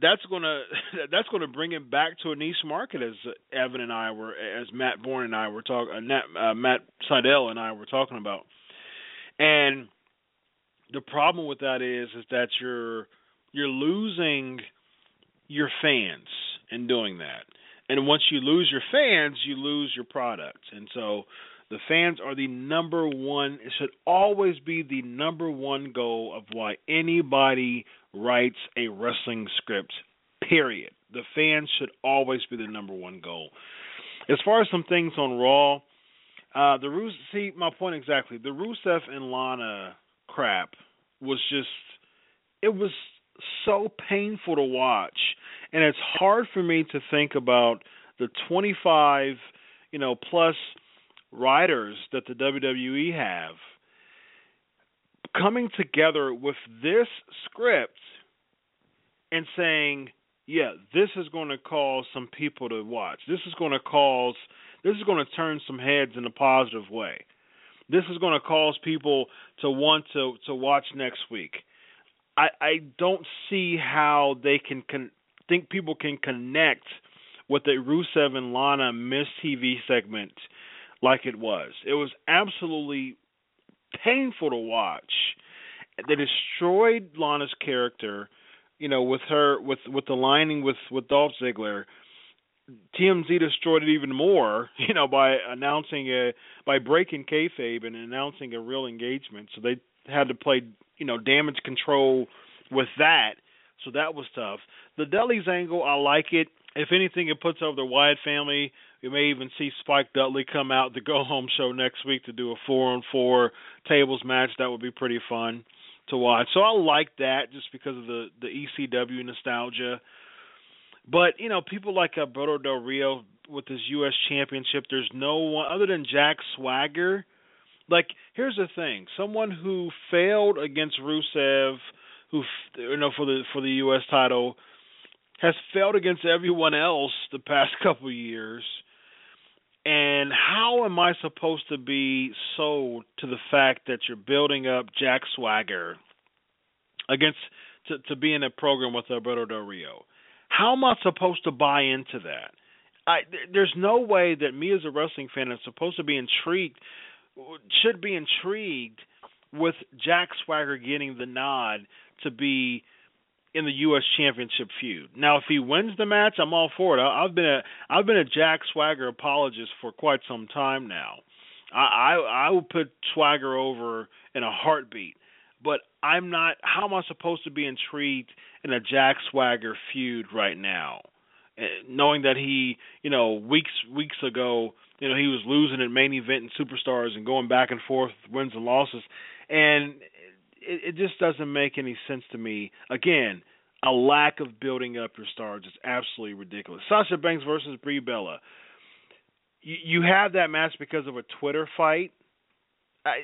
That's gonna that's gonna bring it back to a niche market, as Evan and I were, as Matt Bourne and I were talking, uh, uh, Matt Sydal and I were talking about. And the problem with that is, is that you're you're losing your fans in doing that. And once you lose your fans, you lose your product. And so the fans are the number one, it should always be the number one goal of why anybody writes a wrestling script, period. The fans should always be the number one goal. As far as some things on Raw, uh, the Rus- see my point exactly. The Rusev and Lana crap was just it was so painful to watch and it's hard for me to think about the 25 you know plus writers that the WWE have coming together with this script and saying yeah this is going to cause some people to watch. This is going to cause this is going to turn some heads in a positive way. This is going to cause people to want to to watch next week I I don't see how they can con- think people can connect with the Rusev and Lana Miz TV segment like it was. It was absolutely painful to watch. They destroyed Lana's character, you know, with her with with the lining with with Dolph Ziggler. TMZ destroyed it even more, you know, by announcing a by breaking kayfabe and announcing a real engagement. So they had to play, you know, damage control with that. So that was tough. The Dudley's angle, I like it. If anything, it puts over the Wyatt family. We may even see Spike Dudley come out the go home show next week to do a four on four tables match. That would be pretty fun to watch. So I like that just because of the the ECW nostalgia. But you know, people like Alberto Del Rio with his U.S. Championship. There's no one other than Jack Swagger. Like, here's the thing: someone who failed against Rusev, who you know for the for the U.S. title, has failed against everyone else the past couple years. And how am I supposed to be sold to the fact that you're building up Jack Swagger against to, to be in a program with Alberto Del Rio? How am I supposed to buy into that? I, there's no way that me as a wrestling fan is supposed to be intrigued, should be intrigued with Jack Swagger getting the nod to be in the U.S. Championship feud. Now, if he wins the match, I'm all for it. I've been a I've been a Jack Swagger apologist for quite some time now. I I, I will put Swagger over in a heartbeat, but I'm not. How am I supposed to be intrigued in a Jack Swagger feud right now? Knowing that he, you know, weeks weeks ago, you know, he was losing at main event and superstars and going back and forth wins and losses, and it, it just doesn't make any sense to me. Again, a lack of building up your stars is absolutely ridiculous. Sasha Banks versus Brie Bella. You, you have that match because of a Twitter fight. I,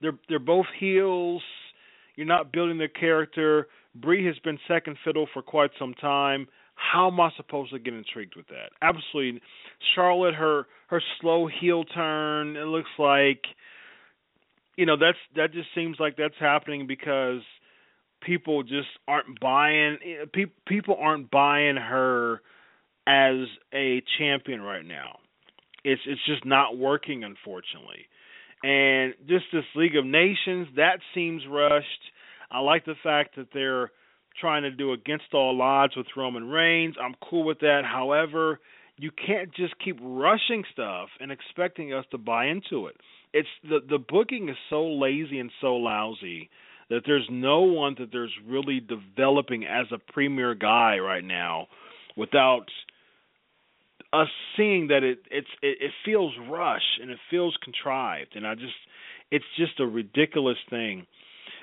they're they're both heels. You're not building their character. Brie has been second fiddle for quite some time. How am I supposed to get intrigued with that? Absolutely. Charlotte, her her slow heel turn. It looks like, you know, that's that just seems like that's happening because people just aren't buying. People aren't buying her as a champion right now. It's it's just not working, unfortunately. And just this League of Nations, that seems rushed. I like the fact that they're trying to do against all odds with Roman Reigns. I'm cool with that. However, you can't just keep rushing stuff and expecting us to buy into it. It's the the booking is so lazy and so lousy that there's no one that there's really developing as a premier guy right now without us seeing that it it's it, it feels rush and it feels contrived and I just it's just a ridiculous thing.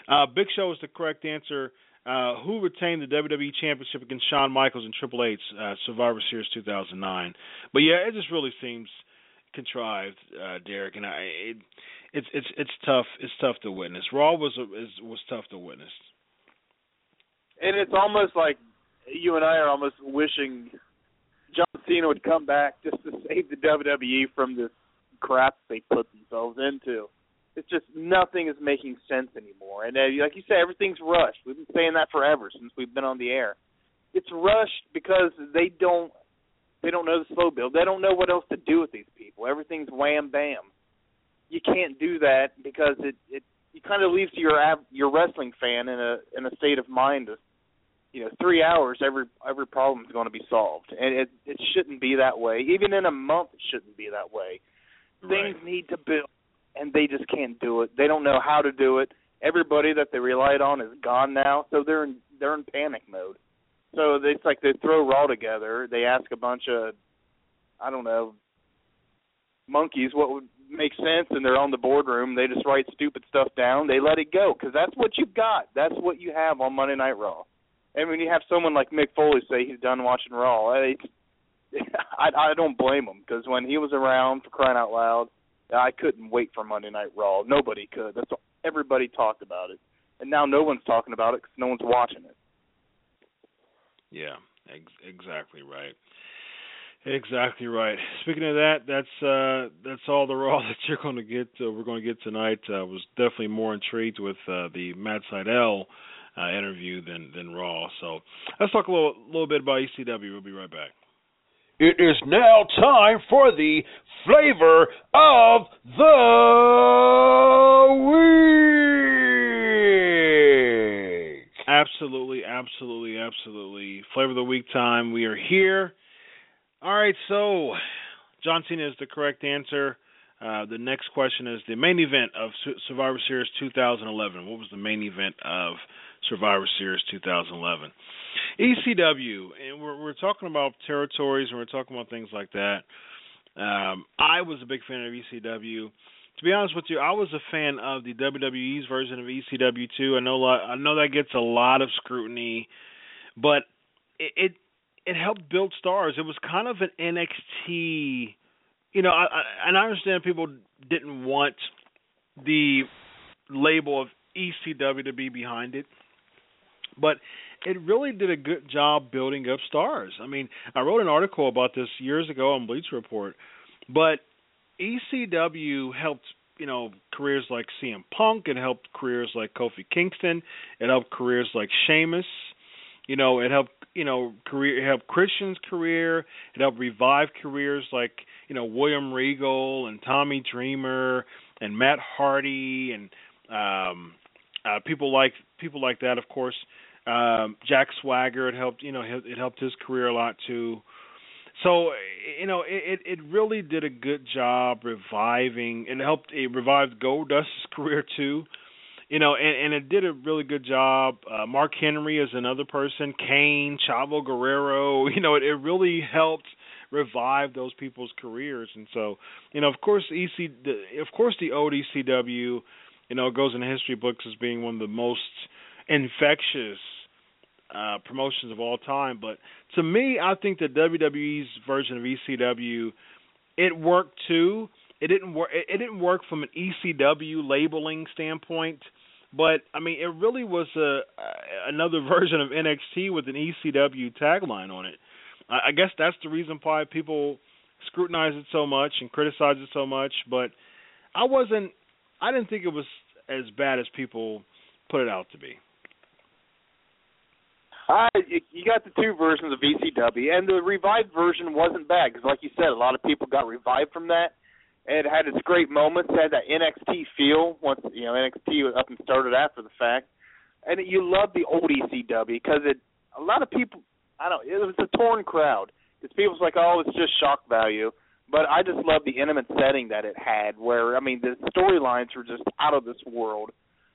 Uh, Big Show is the correct answer. Uh, who retained the WWE Championship against Shawn Michaels in Triple H's uh, Survivor Series 2009? But yeah, it just really seems contrived, uh, Derek, and I it, it's it's it's tough. It's tough to witness. Raw was is, was tough to witness, and it's almost like you and I are almost wishing John Cena would come back just to save the WWE from this crap they put themselves into it's just nothing is making sense anymore. And uh, like you said, everything's rushed. We've been saying that forever since we've been on the air. It's rushed because they don't they don't know the slow build. They don't know what else to do with these people. Everything's wham bam. You can't do that because it it you kind of leaves your your wrestling fan in a in a state of mind of you know three hours every every problem is going to be solved and it it shouldn't be that way even in a month it shouldn't be that way right. things need to build and they just can't do it. They don't know how to do it. Everybody that they relied on is gone now, so they're in they're in panic mode. So it's like they throw Raw together. They ask a bunch of I don't know monkeys what would make sense, and they're on the boardroom. They just write stupid stuff down. They let it go because that's what you've got. That's what you have on Monday Night Raw. And when you have someone like Mick Foley say he's done watching Raw, I I, don't blame him because when he was around for crying out loud, I couldn't wait for Monday Night Raw. Nobody could. That's all, everybody talked about it, and now no one's talking about it because no one's watching it. Yeah, ex- exactly right. Exactly right. Speaking of that, that's uh that's all the Raw that you're going to get. Uh, we're going to get tonight. I uh, was definitely more intrigued with uh, the Matt Sydal uh, interview than than Raw. So let's talk a little little bit about ECW. We'll be right back. It is now time for the flavor of the week. Absolutely, absolutely, absolutely. Flavor of the week time. We are here. All right, so John Cena is the correct answer. Uh, the next question is the main event of Survivor Series 2011. What was the main event of Survivor Series 2011? ECW, and we're we're talking about territories and we're talking about things like that. Um, I was a big fan of ECW. To be honest with you, I was a fan of the WWE's version of ECW too. I know I know that gets a lot of scrutiny, but it it, it helped build stars. It was kind of an NXT. You know, I, I, and I understand people didn't want the label of ECW to be behind it, but it really did a good job building up stars. I mean, I wrote an article about this years ago on Bleacher Report But ECW helped you know careers like CM Punk. It helped careers like Kofi Kingston. It helped careers like Sheamus. You know, it helped you know career it helped Christian's career. It helped revive careers like you know William Regal and Tommy Dreamer and Matt Hardy and um uh people like people like that of course. Um Jack Swagger it helped you know it helped his career a lot too. So you know, it it really did a good job reviving. It helped it revived Goldust's career too. You know, and, and it did a really good job. Uh, Mark Henry is another person. Kane, Chavo Guerrero. You know, it, it really helped revive those people's careers. And so, you know, of course, EC, the, of course, the ODCW, you know, goes in the history books as being one of the most infectious uh, promotions of all time. But to me, I think the WWE's version of ECW, it worked too. It didn't work. It didn't work from an ECW labeling standpoint, but I mean, it really was a another version of NXT with an ECW tagline on it. I, I guess that's the reason why people scrutinize it so much and criticize it so much. But I wasn't. I didn't think it was as bad as people put it out to be. Uh, you got the two versions of ECW, and the revived version wasn't bad because, like you said, a lot of people got revived from that. It had its great moments, had that NXT feel once you know NXT was up and started after the fact, and you love the old ECW because it. A lot of people, I don't. It was a torn crowd because people's like, oh, it's just shock value. But I just love the intimate setting that it had, where I mean the storylines were just out of this world,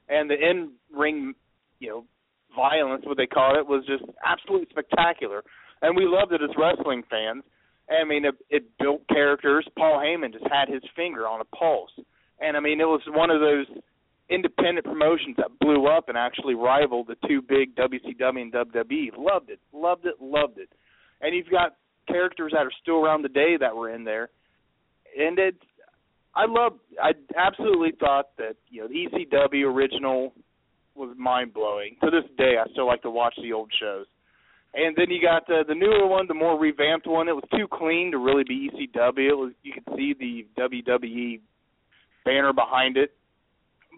and the in ring, you know, violence, what they call it, was just absolutely spectacular, and we loved it as wrestling fans. I mean, it, it built characters. Paul Heyman just had his finger on a pulse, and I mean, it was one of those independent promotions that blew up and actually rivaled the two big WCW and WWE. Loved it, loved it, loved it. And you've got characters that are still around today that were in there, and it. I love. I absolutely thought that you know the ECW original was mind blowing. To this day, I still like to watch the old shows. And then you got the the newer one, the more revamped one. It was too clean to really be ECW. It was you could see the WWE banner behind it.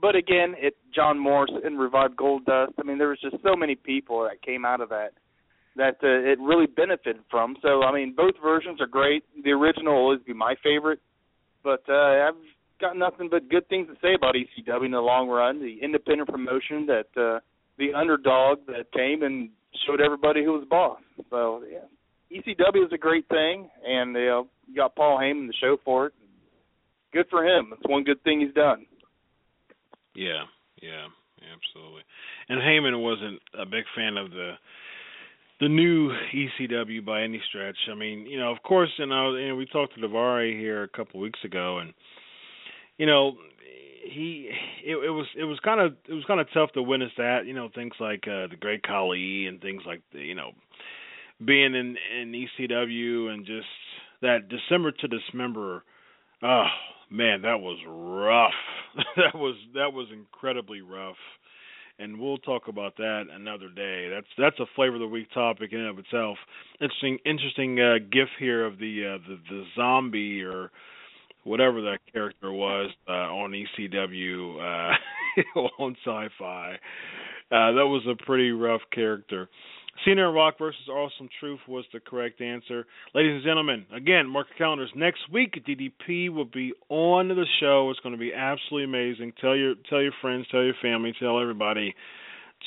But again, it John Morrison revived Goldust. I mean, there was just so many people that came out of that that uh, it really benefited from. So I mean, both versions are great. The original will always be my favorite, but uh, I've got nothing but good things to say about ECW in the long run. The independent promotion that uh, the underdog that came and showed everybody who was boss. So yeah, ECW is a great thing, and know, you got Paul Heyman the show for it. Good for him. That's one good thing he's done. Yeah, yeah, absolutely. And Heyman wasn't a big fan of the the new ECW by any stretch. I mean, you know, of course, and I was, know, we talked to Daivari here a couple weeks ago, and you know, he it, it was it was kind of it was kind of tough to witness that. You know, things like uh, the Great Khali and things like the, you know being in in ECW and just that December to Dismember. Oh man, that was rough. that was that was incredibly rough. And we'll talk about that another day. That's that's a flavor of the week topic in and of itself. Interesting interesting uh, gif here of the uh, the the zombie or whatever that character was uh, on ECW uh, on Syfy. Uh, that was a pretty rough character. Cena and Rock versus Awesome Truth was the correct answer. Ladies and gentlemen, again, mark your calendars. Next week, DDP will be on the show. It's going to be absolutely amazing. Tell your tell your friends, tell your family, tell everybody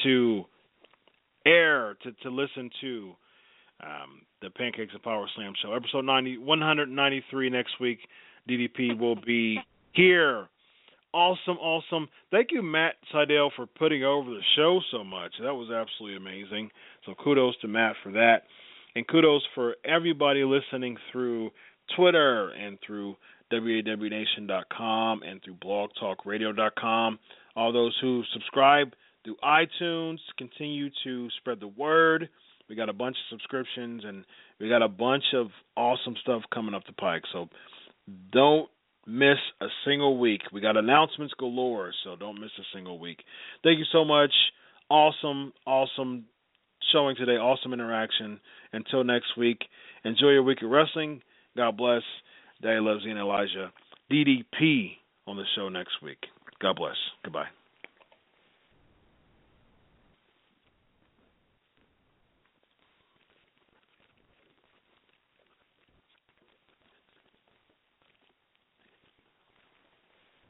to air to to listen to um, the Pancakes and Power Slam show, episode 90, 193 next week. DDP will be here. Awesome, awesome. Thank you, Matt Sydal, for putting over the show so much. That was absolutely amazing. So kudos to Matt for that. And kudos for everybody listening through Twitter and through WAWNation.com and through blogtalkradio.com. All those who subscribe through iTunes, continue to spread the word. We got a bunch of subscriptions and we got a bunch of awesome stuff coming up the pike. So don't miss a single week. We got announcements galore, so don't miss a single week. Thank you so much. Awesome, awesome showing today. Awesome interaction. Until next week, enjoy your week of wrestling. God bless. Daddy loves you and Elijah. DDP on the show next week. God bless. Goodbye.